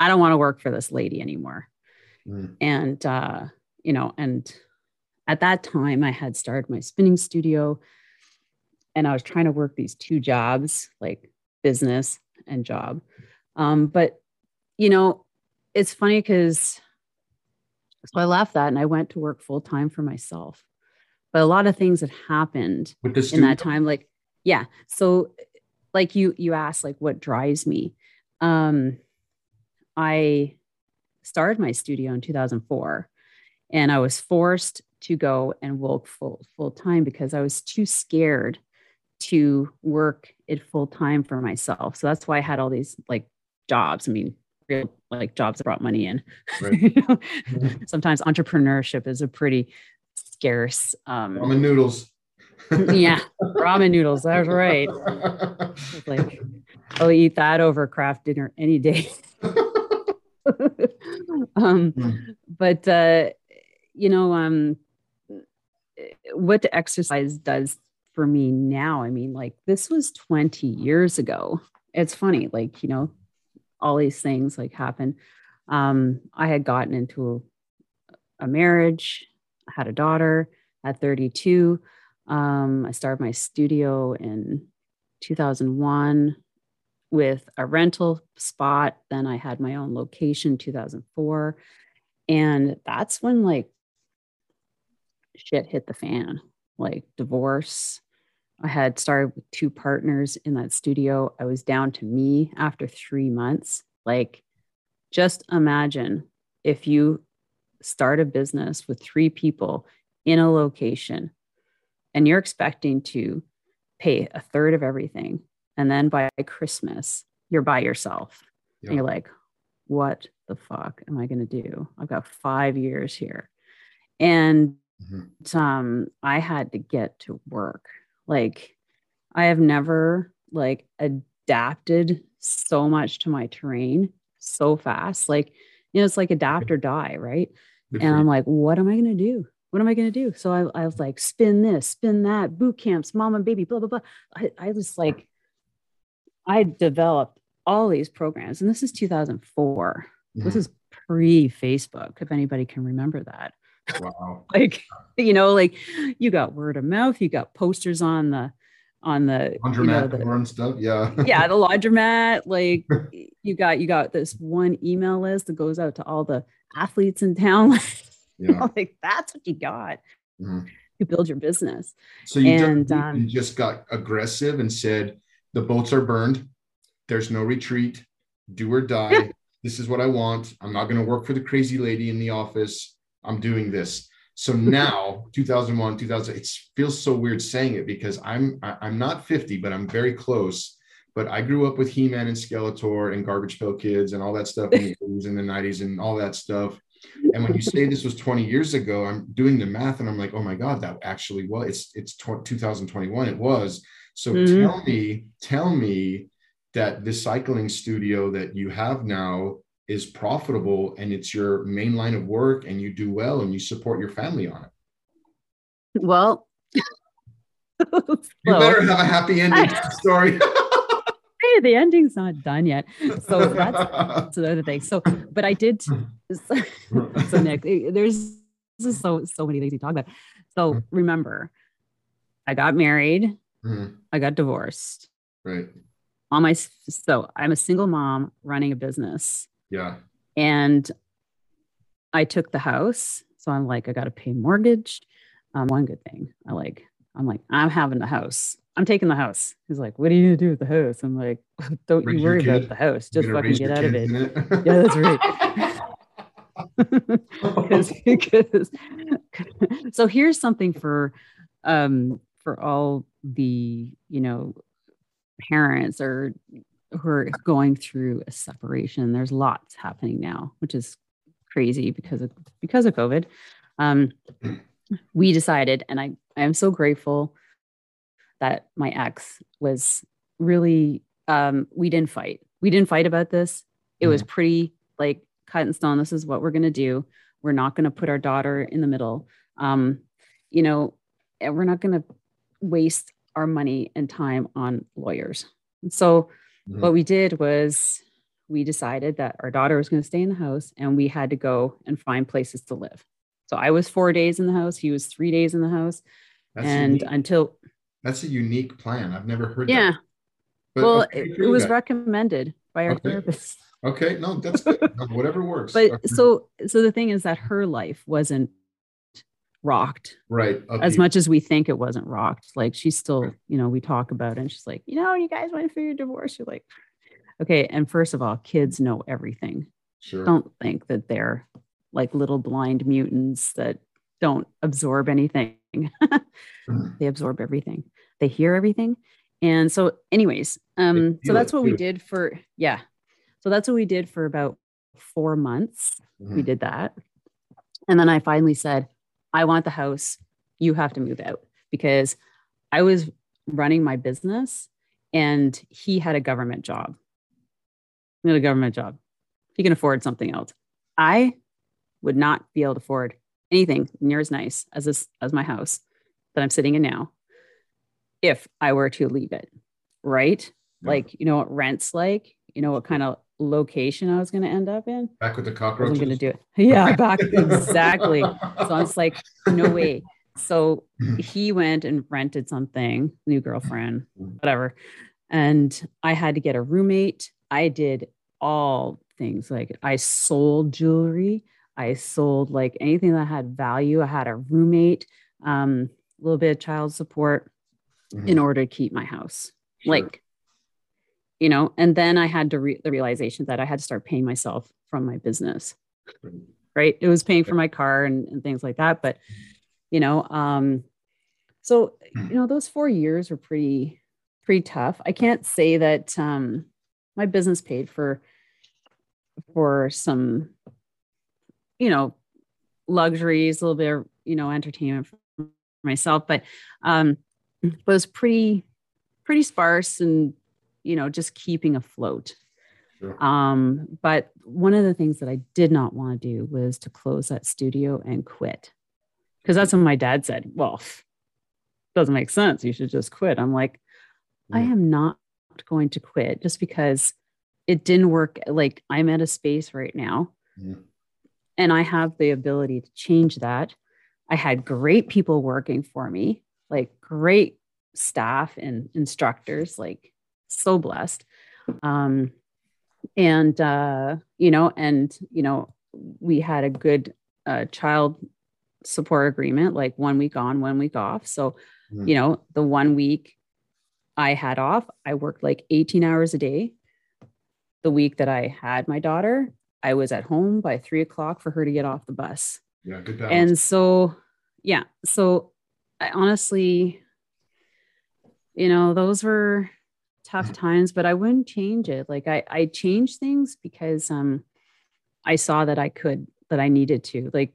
I don't want to work for this lady anymore. Mm. And, uh, you know, and at that time I had started my spinning studio and I was trying to work these two jobs, like business and job. Um, but, you know, it's funny because so I left that and I went to work full time for myself. But a lot of things had happened in that time. Like, yeah. So like you you asked like what drives me um i started my studio in 2004 and i was forced to go and work full full time because i was too scared to work it full time for myself so that's why i had all these like jobs i mean real like jobs that brought money in right. mm-hmm. sometimes entrepreneurship is a pretty scarce um ramen noodles yeah, ramen noodles. That's right. like, I'll eat that over Kraft Dinner any day. um, mm. But uh, you know, um, what the exercise does for me now. I mean, like this was 20 years ago. It's funny, like you know, all these things like happen. Um, I had gotten into a, marriage, had a daughter at 32 um, I started my studio in 2001 with a rental spot. Then I had my own location 2004. And that's when like shit hit the fan, like divorce. I had started with two partners in that studio. I was down to me after three months. Like, just imagine if you start a business with three people in a location and you're expecting to pay a third of everything and then by christmas you're by yourself yeah. and you're like what the fuck am i going to do i've got five years here and mm-hmm. um, i had to get to work like i have never like adapted so much to my terrain so fast like you know it's like adapt or die right and i'm like what am i going to do what am I going to do? So I, I, was like, spin this, spin that, boot camps, mom and baby, blah, blah, blah. I, I was like, I developed all these programs. And this is 2004. Mm-hmm. This is pre Facebook, if anybody can remember that. Wow. like, you know, like you got word of mouth, you got posters on the, on the laundromat you know, the, and stuff. Yeah. yeah. The laundromat. Like you got, you got this one email list that goes out to all the athletes in town. Yeah. like that's what you got mm-hmm. to build your business. So you, and, just, um, you just got aggressive and said, the boats are burned. There's no retreat. Do or die. this is what I want. I'm not going to work for the crazy lady in the office. I'm doing this. So now, 2001, 2000, it feels so weird saying it because I'm I'm not 50, but I'm very close but I grew up with He-Man and Skeletor and Garbage Pail Kids and all that stuff in the 80s and the 90s and all that stuff. And when you say this was 20 years ago, I'm doing the math and I'm like, oh my God, that actually was. It's it's 2021. It was. So Mhm. tell me, tell me that this cycling studio that you have now is profitable and it's your main line of work and you do well and you support your family on it. Well, You better have a happy ending to the story. hey, the ending's not done yet. So that's that's another thing. So, but I did. So, so Nick, eh, there's so so many things to talk about. So remember, I got married. Mhm, I got divorced. right. On my so I'm a single mom running a business, Yeah. and I took the house. So I'm like, I got to pay mortgage. Um, one good thing, I like. I'm like, I'm having the house. I'm taking the house. He's like, What are you gonna do with the house? I'm like, Don't Raise you worry about the house. Just fucking get out of it. it? Yeah, that's right. because because so here's something for um for all the you know parents or who are going through a separation. There's lots happening now which is crazy because of because of covid. Um we decided and i i am so grateful that my ex was really um we didn't fight. We didn't fight about this. It was pretty like cut in stone. This is what we're going to do. We're not going to put our daughter in the middle. Um you know and we're not going to waste our money and time on lawyers. And so Mhm. what we did was we decided that our daughter was going to stay in the house and we had to go and find places to live so i was four days in the house he was three days in the house That's and unique. until That's a unique plan. I've never heard yeah that. Well okay, it, it was guy. recommended by our Okay. therapist okay. No, that's good. Whatever works. but Okay. so so the thing is that her life wasn't rocked right. as much as we think it wasn't rocked. Like she's still Right. you know we talk about it and she's like you know you guys went through your divorce. You're like okay and first of all kids know everything. Sure. don't think that they're like little blind mutants that don't absorb anything. They absorb everything. They hear everything. And so anyways um so that's what we did for yeah. So that's what we did for about four months. We Mhm. did that. And then i finally said i want the house. You have to move out. Because i was running my business and he had a government job. He had a government job. He can afford something else. I would not be able to afford anything near as nice as this as my house that i'm sitting in now if i were to leave it right? Yeah. like you know what rent's like? You know what kind of location i was going to end up in Back with the cockroaches. wasn't going to do it. Yeah, back exactly. So I was like, no way. So he went and rented something, new girlfriend, whatever. And I had to get a roommate. I did all things like I sold jewelry. I sold like anything that had value. I had a roommate, um, a little bit of child support Mhm. in order to keep my house Sure. like you know and then i had to re- the realization that i had to start paying myself from my business. Right? It was paying for my car and, and things like that but you know um so you know those four years were pretty pretty tough. I can't say that um my business paid for for some you know luxuries a little bit of you know entertainment for myself but um but it was pretty pretty sparse and you know just keeping afloat. Sure. um but one of the things that i did not want to do was to close that studio and quit. Because that's what my dad said well doesn't make sense you should just quit. I'm like i am not going to quit just because it didn't work like i'm at a space right now Yeah. and i have the ability to change that. I had great people working for me like great staff and instructors like so blessed um and uh you know and you know we had a good uh child support agreement like one week on one week off so Mhm. you know the one week i had off i worked like 18 hours a day the week that i had my daughter i was at home by three o'clock for her to get off the bus Yeah, good balance. and so yeah so i honestly you know those were tough times, but I wouldn't change it. Like I, I changed things because um, I saw that I could, that I needed to. Like,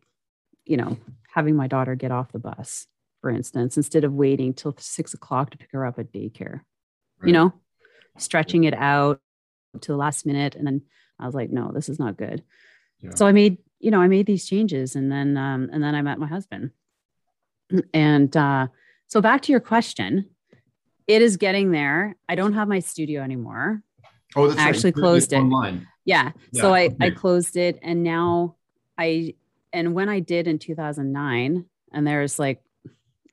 you know, having my daughter get off the bus, for instance, instead of waiting till six o'clock to pick her up at daycare. Right. You know, stretching it out to the last minute, and then I was like, no, this is not good. Yeah. So I made, you know, I made these changes, and then, um, and then I met my husband, and uh, so back to your question it is getting there. I don't have my studio anymore. Oh, that's I actually closed it. Online. Yeah. yeah. So I, okay. I closed it and now I, and when I did in 2009, and there's like,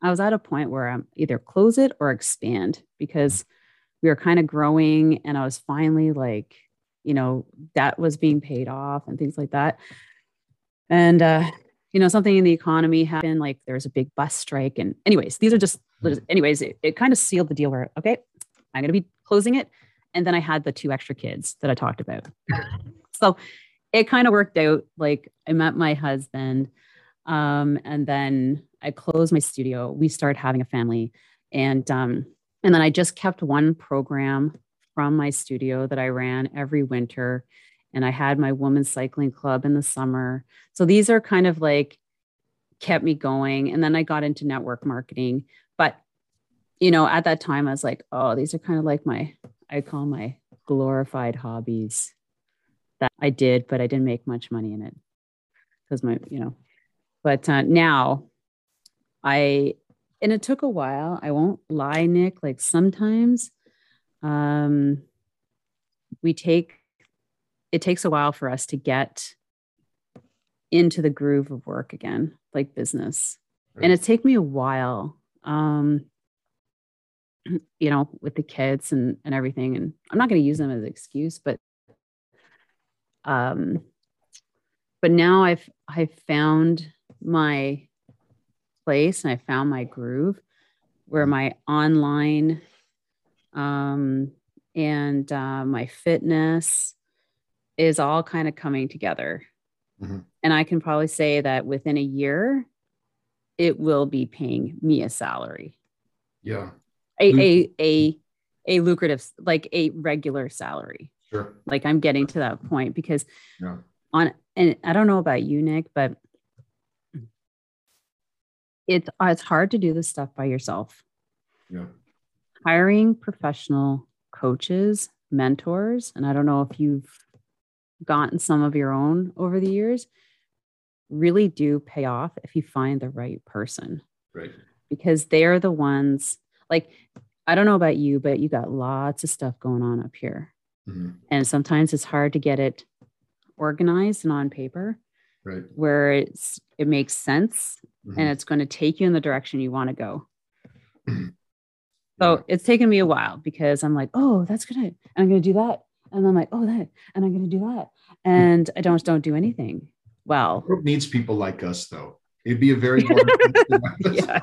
I was at a point where I'm either close it or expand because we were kind of growing and I was finally like, you know, that was being paid off and things like that. And, uh, you know, something in the economy happened, like there's a big bus strike. And, anyways, these are just anyways, it, it kind of sealed the deal where, okay, I'm going to be closing it. And then I had the two extra kids that I talked about. so it kind of worked out. Like I met my husband. Um, and then I closed my studio. We started having a family. And um, and then I just kept one program from my studio that I ran every winter. And I had my women's cycling club in the summer. So these are kind of like kept me going. And then I got into network marketing, but, you know, at that time, I was like, oh, these are kind of like my, I call my glorified hobbies that I did, but I didn't make much money in it because my, you know, but uh, now I, and it took a while. I won't lie, Nick. Like sometimes um, we take, it takes a while for us to get into the groove of work again, like business. Right. And it take me a while um, you know, with the kids and and everything. And I'm not going to use them as an excuse, but um, but now I've I've found my place and I found my groove where my online um, and uh, my fitness is all kind of coming together. Mm-hmm. And I can probably say that within a year, it will be paying me a salary. Yeah. A a a a lucrative like a regular salary. Sure. Like I'm getting to that point because yeah. on and I don't know about you, Nick, but it's it's hard to do this stuff by yourself. Yeah. Hiring professional coaches, mentors, and I don't know if you've gotten some of your own over the years, really do pay off if you find the right person. Right. Because they're the ones like I don't know about you, but you got lots of stuff going on up here. Mm-hmm. And sometimes it's hard to get it organized and on paper. Right. Where it's it makes sense mm-hmm. and it's going to take you in the direction you want to go. so it's taken me a while because I'm like, oh, that's. And I'm going to do that. And I'm like, oh, that, and I'm going to do that. And I don't don't do anything well. It needs people like us, though. It'd be a very yeah.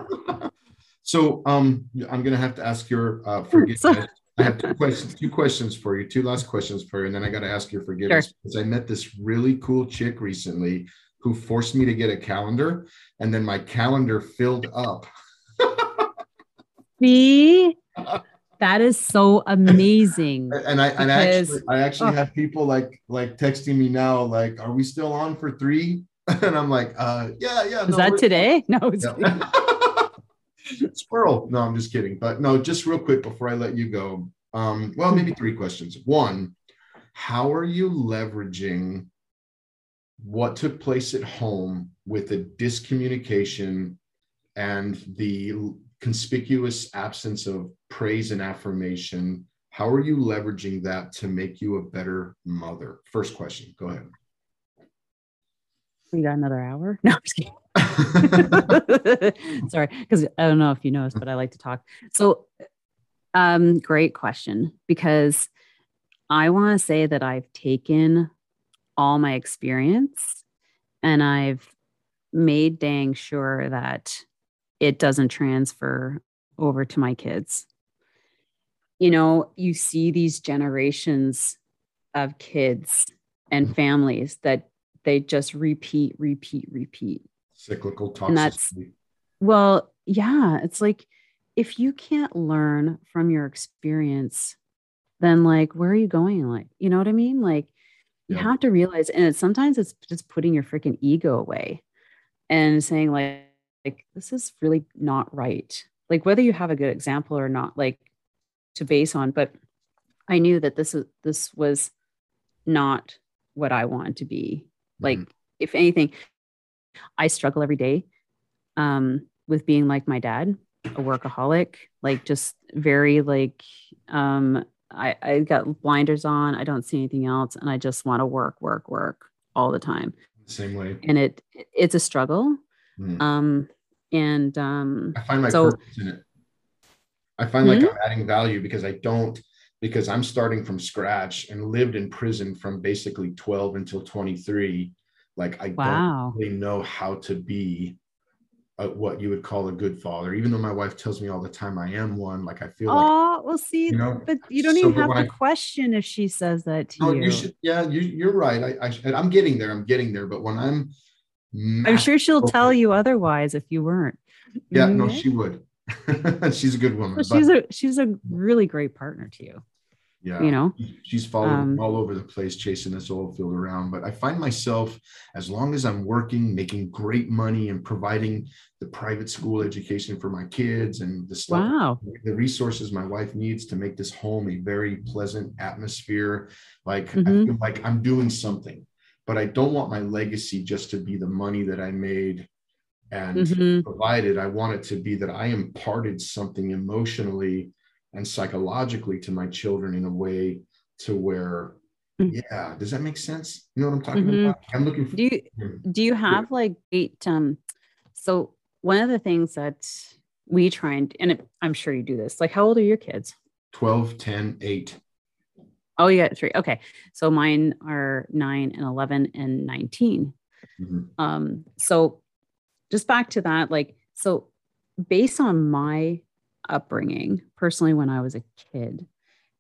so um, I'm going to have to ask your uh, forgiveness. I have two questions, two questions for you, two last questions for you, and then I got to ask your forgiveness sure. because I met this really cool chick recently who forced me to get a calendar, and then my calendar filled up. See, that is so amazing. and I and I actually I actually oh. have people like like texting me now, like, are we still on for three? And I'm like, uh yeah, yeah. Is no, that today? No, it's yeah. squirrel. No, I'm just kidding. But no, just real quick before I let you go. Um, well, maybe three questions. One, how are you leveraging what took place at home with the discommunication and the conspicuous absence of praise and affirmation how are you leveraging that to make you a better mother? First question go ahead. We got another hour? No i'm just kidding. Sorry because i don't know if you noticed but i like to talk. So um great question because i want to say that i've taken all my experience and i've made dang sure that it doesn't transfer over to my kids. You know, you see these generations of kids and mm-hmm. families that they just repeat, repeat, repeat. Cyclical toxicity. And that's well, yeah, it's like if you can't learn from your experience, then like where are you going? Like, you know what I mean? Like you Yeah. have to realize, and it's, sometimes it's just putting your freaking ego away and saying like, like this is really not right. Like whether you have a good example or not, like to base on, but I knew that this was this was not what I wanted to be. Like, Mhm. if anything, I struggle every day um, with being like my dad, a workaholic, like just very like um, I, I got blinders on. I don't see anything else, and I just want to work, work, work all the time. Same way. And it it's a struggle. Mhm. Um, and um, I find my So- purpose in it. I find like I'm adding value because I don't because I'm starting from scratch and lived in prison from basically 12 until 23. Like I Wow. don't really know how to be a, what you would call a good father, even though my wife tells me all the time I am one. Like I feel like oh, well, see, you know, but you don't so even have to I- question if she says that to no, you. you should. Yeah, you, you're right. I, I I'm getting there. I'm getting there. But when I'm, I'm sure she'll tell you otherwise if you weren't. Yeah, no, she would. she's a good woman. Well, she's a she's a really great partner to you. yeah You know, she's following Um, all over the place chasing this oil field around but i find myself as long as i'm working making great money and providing the private school education for my kids and the stuff wow. the resources my wife needs to make this home a very pleasant atmosphere like i Mhm. feel like i'm doing something but i don't want my legacy just to be the money that i made and Mhm. provided i want it to be that i imparted something emotionally and psychologically to my children in a way to where Mm. yeah does that make sense you know what i'm talking Mhm. about i'm looking for Do you do you have like eight um so one of the things that we try and and it, I'm sure you do this. Like how old are your kids? 12 10 8 Oh, you got three. Okay. So mine are 9 and 11 and 19. Mhm. um so just back to that like so based on my upbringing personally when i was a kid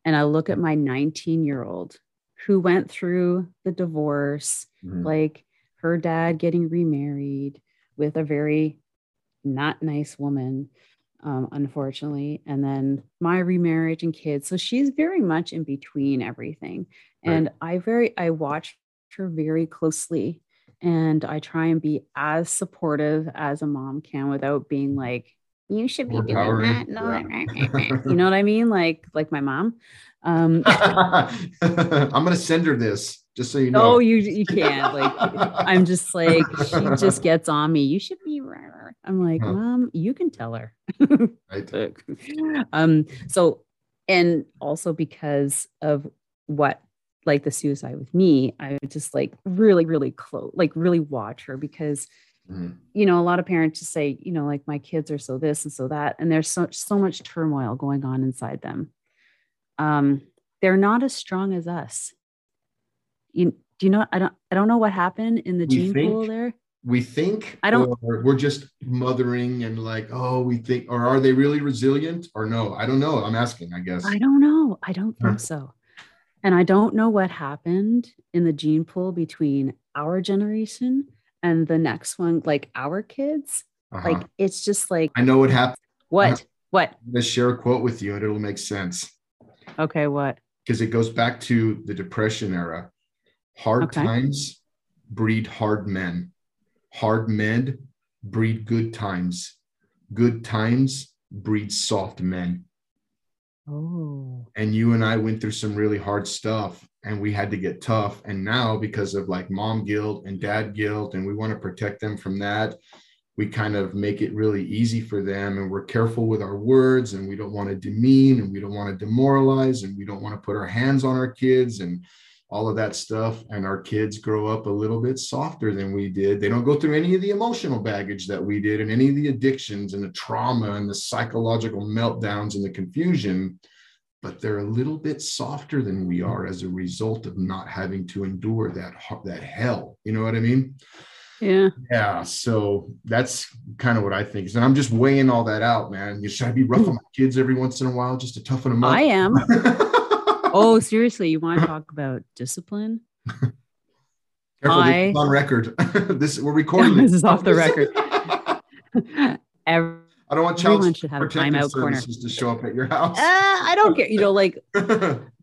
and i look at my 19 year old who went through the divorce Mhm. like her dad getting remarried with a very not nice woman um, unfortunately and then my remarriage and kids. So she's very much in between everything. Right. and i very i watch her very closely and i try and be as supportive as a mom can without being like you should be doing that. No yeah. you know what i mean? Like like my mom. Um i'm gonna send her this just so you know no you you can't like i'm just like she just gets on me you should be i'm like Huh. mom you can tell her right? um so and also because of what like the suicide with me i would just like really really close like really watch her because Mhm. you know a lot of parents just say you know like my kids are so this and so that and there's so so much turmoil going on inside them um they're not as strong as us you do you know i don't i don't know what happened in the We gene pool there we think I don't- we're just mothering and like oh we think or are they really resilient or no i don't know i'm asking i guess I don't know. I don't think so. And I don't know what happened in the gene pool between our generation and the next one, like our kids. Uh-huh. Like it's just like i know what happened what? What? let's share a quote with you and it'll make sense Okay, what? because it goes back to the depression era hard Okay. times breed hard men hard men breed good times good times breed soft men Oh. and you and I went through some really hard stuff and we had to get tough. And now, because of like mom guilt and dad guilt, and we want to protect them from that, we kind of make it really easy for them. And we're careful with our words and we don't want to demean and we don't want to demoralize and we don't want to put our hands on our kids and all of that stuff. And our kids grow up a little bit softer than we did. They don't go through any of the emotional baggage that we did and any of the addictions and the trauma and the psychological meltdowns and the confusion but they're a little bit softer than we are as a result of not having to endure that that hell. You know what I mean? Yeah. Yeah. So that's kind of what I think. And I'm just weighing all that out, man. You should I be rough hmm. on my kids every once in a while just to toughen them up? I am. Oh, seriously, you want to talk about discipline? Careful, this I- is on record. this we're recording. This is off the record. Every I don't want child Everyone should have a timeout corner. to show up at your house. Uh, I don't care. You know, like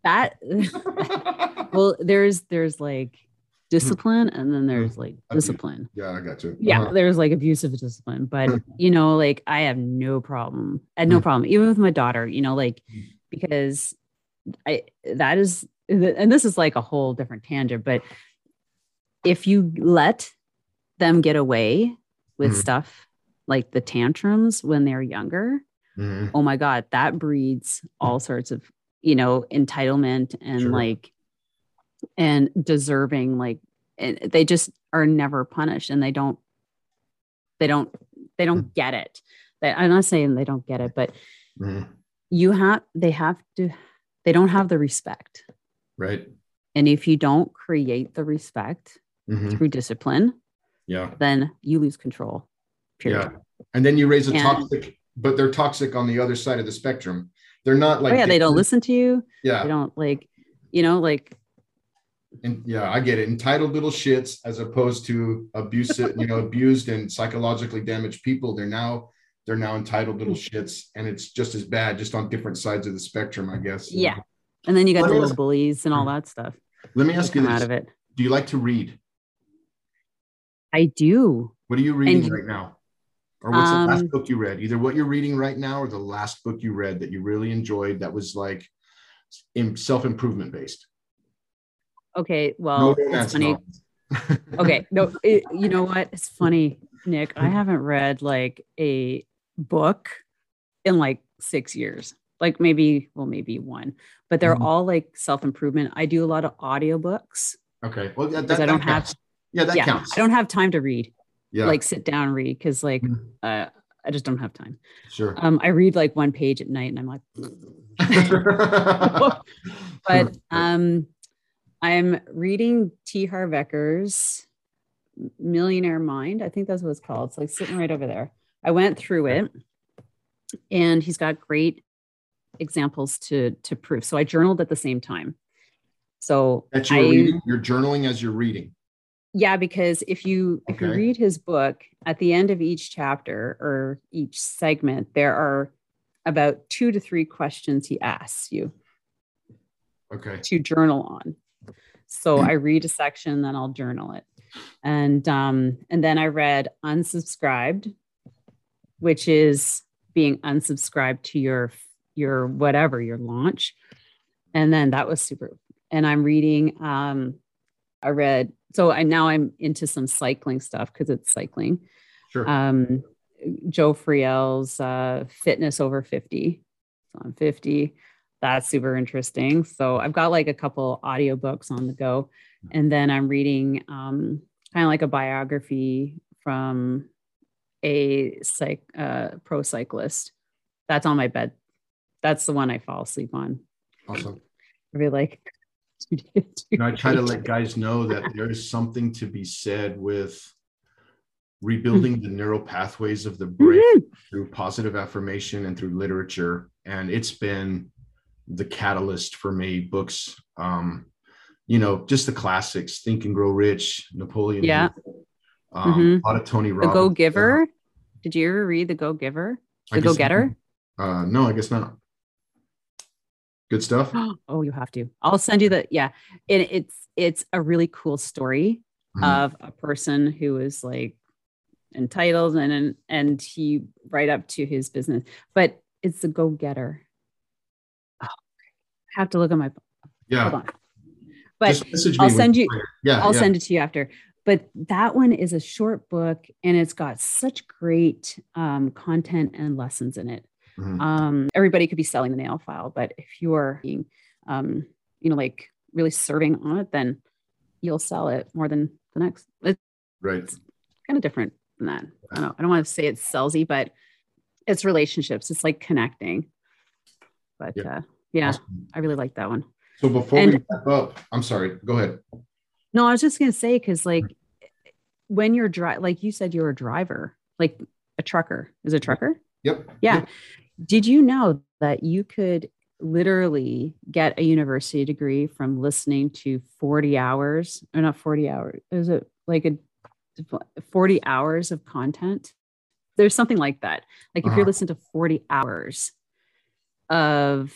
that. well, there's there's like discipline, and then there's like discipline. yeah, I got you. Yeah, Uh-huh. there's like abusive discipline, but you know, like I have no problem. I had no Mm. problem, even with my daughter. You know, like because I that is, and this is like a whole different tangent, but if you let them get away with Mhm. stuff like the tantrums when they're younger, Mhm. oh my god that breeds all sorts of you know entitlement and Sure. like and deserving like and they just are never punished and they don't they don't they don't get it They- i'm not saying they don't get it but Mhm. you have they have to they don't have the respect Right. and if you don't create the respect Mhm. through discipline Yeah. then you lose control period Yeah. And then you raise a And- toxic, but they're toxic on the other side of the spectrum. They're not like oh yeah they don't listen to you Yeah. they don't like you know like And yeah, I get it. Entitled little shits as opposed to abusive, you know, abused and psychologically damaged people. They're now they're now entitled little shits, and it's just as bad, just on different sides of the spectrum, I guess. Yeah. And then you got Let the little ask- bullies and all that stuff Let me ask you come out this: of it. Do you like to read? I do. What are you reading And- right now? Or what's the last Um, book you read? Either what you're reading right now or the last book you read that you really enjoyed that was like in self-improvement based. Okay. Well, No it's funny. Okay. No, it, you know what? It's funny, Nick. I haven't read like a book in like six years. Like maybe, well, maybe one, but they're Mhm. all like self improvement. I do a lot of audiobooks okay. Well, that, because I don't that have. Yeah, that yeah, counts. I don't have time to read, yeah, like sit down and read because like Mhm. uh, I just don't have time. sure. Um, I read like one page at night and I'm like, but um i'm reading t harv Eker's millionaire mind i think that's what it's called it's like sitting right over there i went through it and he's got great examples to to prove so i journaled at the same time so that you're I, reading, you're journaling as you're reading. yeah because if you if you read his book at the end of each chapter or each segment there are about two to three questions he asks you Okay. to journal on. So I read a section, then I'll journal it. And um, and then I read unsubscribed, which is being unsubscribed to your your whatever your launch. And then that was super. And I'm reading. Um, I read so I now I'm into some cycling stuff because it's cycling. Sure. Um, Joe Friel's uh, Fitness Over 50. So I'm 50. That's super interesting. So I've got like a couple audiobooks on the go. And then I'm reading um, kind of like a biography from a psych, uh, pro cyclist. That's on my bed. That's the one I fall asleep on. awesome. I'd be like, You know, I try to let guys know that there is something to be said with rebuilding the neural pathways of the brain Mhm. through positive affirmation and through literature. And it's been the catalyst for me. Books, um, you know, just the classics, Think and Grow Rich, Napoleon. Yeah. Hill, Um, Mhm. A lot of Tony Robbins. The Go Giver. Did you ever read The Go Giver? The Go Getter? Uh, no, I guess not. Good stuff. Oh, you have to. I'll send you the yeah. And it's it's a really cool story Mhm. of a person who is like entitled and and, and he right up to his business, but it's the go getter. Oh, I have to look at my yeah. But Just message me I'll send you you- Yeah. I'll yeah. send it to you after. But that one is a short book and it's got such great um, content and lessons in it. Mhm. Um, everybody could be selling the nail file, but if you're being, um, you know, like really serving on it, then you'll sell it more than the next. It's Right. kind of different than that. I don't, I don't want to say it's salesy, but it's relationships. It's like connecting. But Yeah. uh, yeah, Awesome. I really like that one. So before And- we wrap up, I'm sorry. Go ahead. No, I was just gonna say because like when you're dri like you said, you're a driver, like a trucker is a trucker. Yep. Yeah. Yep. Did you know that you could literally get a university degree from listening to 40 hours or not 40 hours? Is it like a 40 hours of content there's something like that. Like if Uh-huh. you're listening to 40 hours of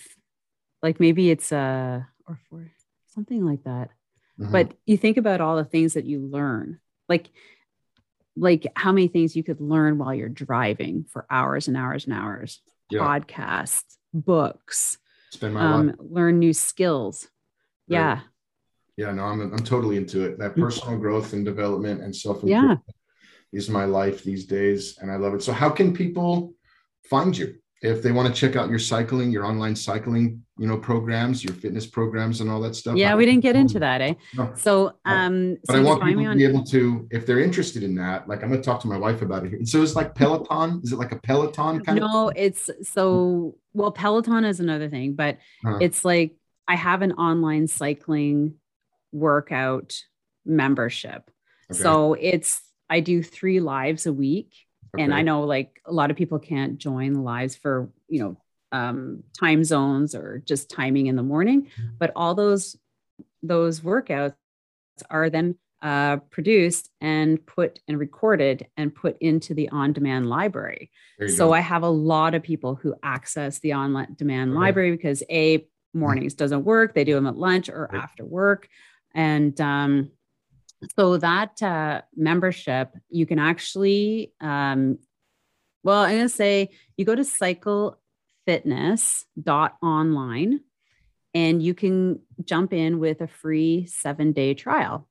like maybe it's a or for something like that. Mhm. But you think about all the things that you learn. Like like how many things you could learn while you're driving for hours and hours and hours. Yeah. Podcasts, books, spend my um, life. learn new skills. Right. Yeah. Yeah, no, I'm I'm totally into it. That Mm. personal growth and development and self Yeah. is my life these days, and I love it. So, how can people find you if they want to check out your cycling, your online cycling, you know, programs, your fitness programs, and all that stuff? Yeah, How we didn't get into that, eh? No. So um But so I want people to on be able to, if they're interested in that, like I'm going to talk to my wife about it here. So it's like Peloton. Is it like a Peloton kind of? no it's so well peloton is another thing but Uh-huh. it's like i have an online cycling workout membership Okay. so it's i do three lives a week and i know like a lot of people can't join lives for you know um, time zones or just timing in the morning but all those those workouts are then uh, produced and put and recorded and put into the on-demand library so go. I have a lot of people who access the on demand Okay. library because a mornings doesn't work. They do them at lunch or Right. after work. And um, so that uh, membership, you can actually, um, well, I'm going to say you go to cyclefitness.online and you can jump in with a free seven day trial.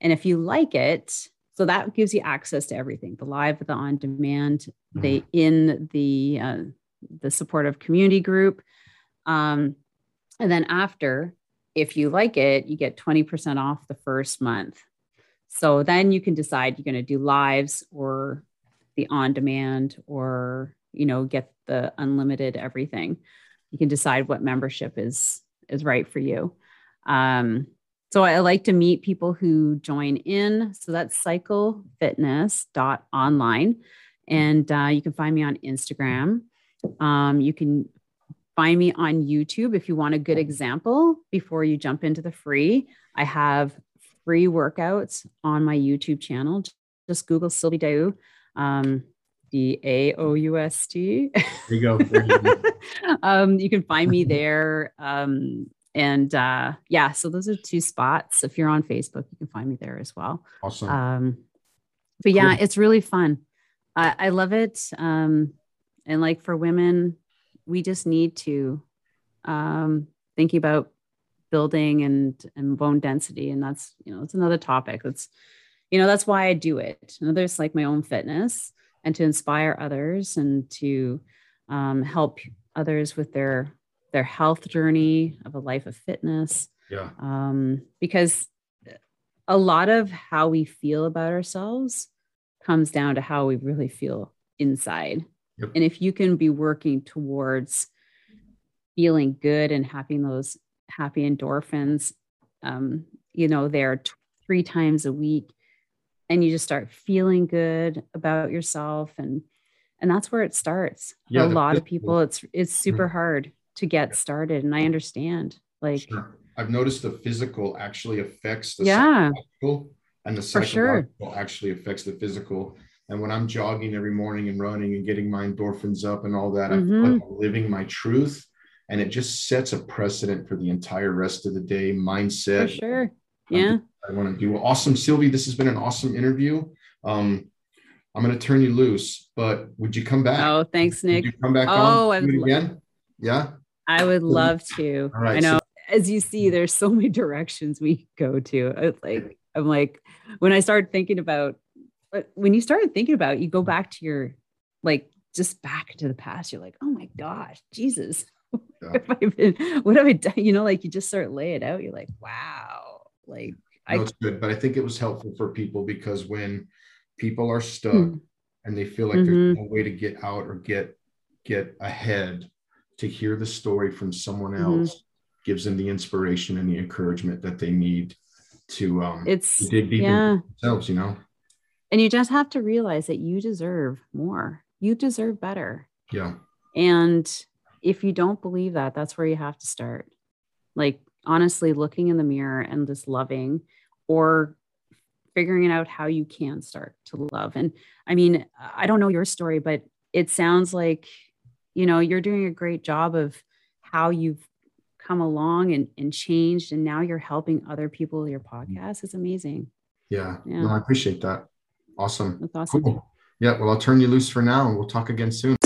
And if you like it, so that gives you access to everything the live, the on demand, they in the uh, the supportive community group um, and then after if you like it you get 20% off the first month so then you can decide you're going to do lives or the on demand or you know get the unlimited everything you can decide what membership is is right for you um, so i like to meet people who join in so that's cyclefitness.online and uh, you can find me on Instagram. Um, you can find me on YouTube if you want a good example before you jump into the free. I have free workouts on my YouTube channel. Just Google Sylvie D'Aoust, um, D A O U S T. There you go. There you go. um, you can find me there. Um, and uh, yeah, so those are two spots. If you're on Facebook, you can find me there as well. Awesome. Um, but yeah, Cool. it's really fun. I, I love it. Um, and like for women, we just need to um, thinking about building and and bone density, and that's you know it's another topic. That's you know that's why I do it. And there's like my own fitness and to inspire others and to um, help others with their their health journey of a life of fitness yeah. um, because a lot of how we feel about ourselves comes down to how we really feel inside. Yep. And if you can be working towards feeling good and having those happy endorphins, um, you know, there t- three times a week, and you just start feeling good about yourself, and and that's where it starts. Yeah, a lot of people, it's it's super hard to get started, and I understand. Like, Sure. I've noticed the physical actually affects the yeah, psychological, and the For sure. psychological actually affects the physical. And when I'm jogging every morning and running and getting my endorphins up and all that, I feel like I'm living my truth. And it just sets a precedent for the entire rest of the day mindset. for sure. Yeah. I want to do. Awesome, Sylvie. This has been an awesome interview. Um, I'm going to turn you loose, but would you come back? Oh, thanks, Would Nick. you come back Oh, on would again? Yeah. I would love to. All right, I know. so- As you see, there's so many directions we go to. It's like I'm like when I started thinking about but when you started thinking about it, you go back to your like just back to the past. You're like, oh my gosh, Jesus. Yeah. What have I been, what have I done? You know, like you just start lay it out. You're like, wow. Like I No, it's good, but I think it was helpful for people because when people are stuck Hmm. and they feel like Mhm. there's no way to get out or get get ahead, to hear the story from someone Mhm. else gives them the inspiration and the encouragement that they need to um it's to dig deep yeah. themselves. You know, And you just have to realize that you deserve more. You deserve better. yeah, And if you don't believe that, that's where you have to start. Like, honestly, looking in the mirror and just loving or figuring out how you can start to love. And I mean, I don't know your story, but it sounds like, you know, you're doing a great job of how you've come along and, and changed. And now you're helping other people. Your mm-hmm. podcast is amazing. Yeah. yeah. No, I appreciate that. Awesome. That's awesome. Cool. Yeah. Well, I'll turn you loose for now and we'll talk again soon.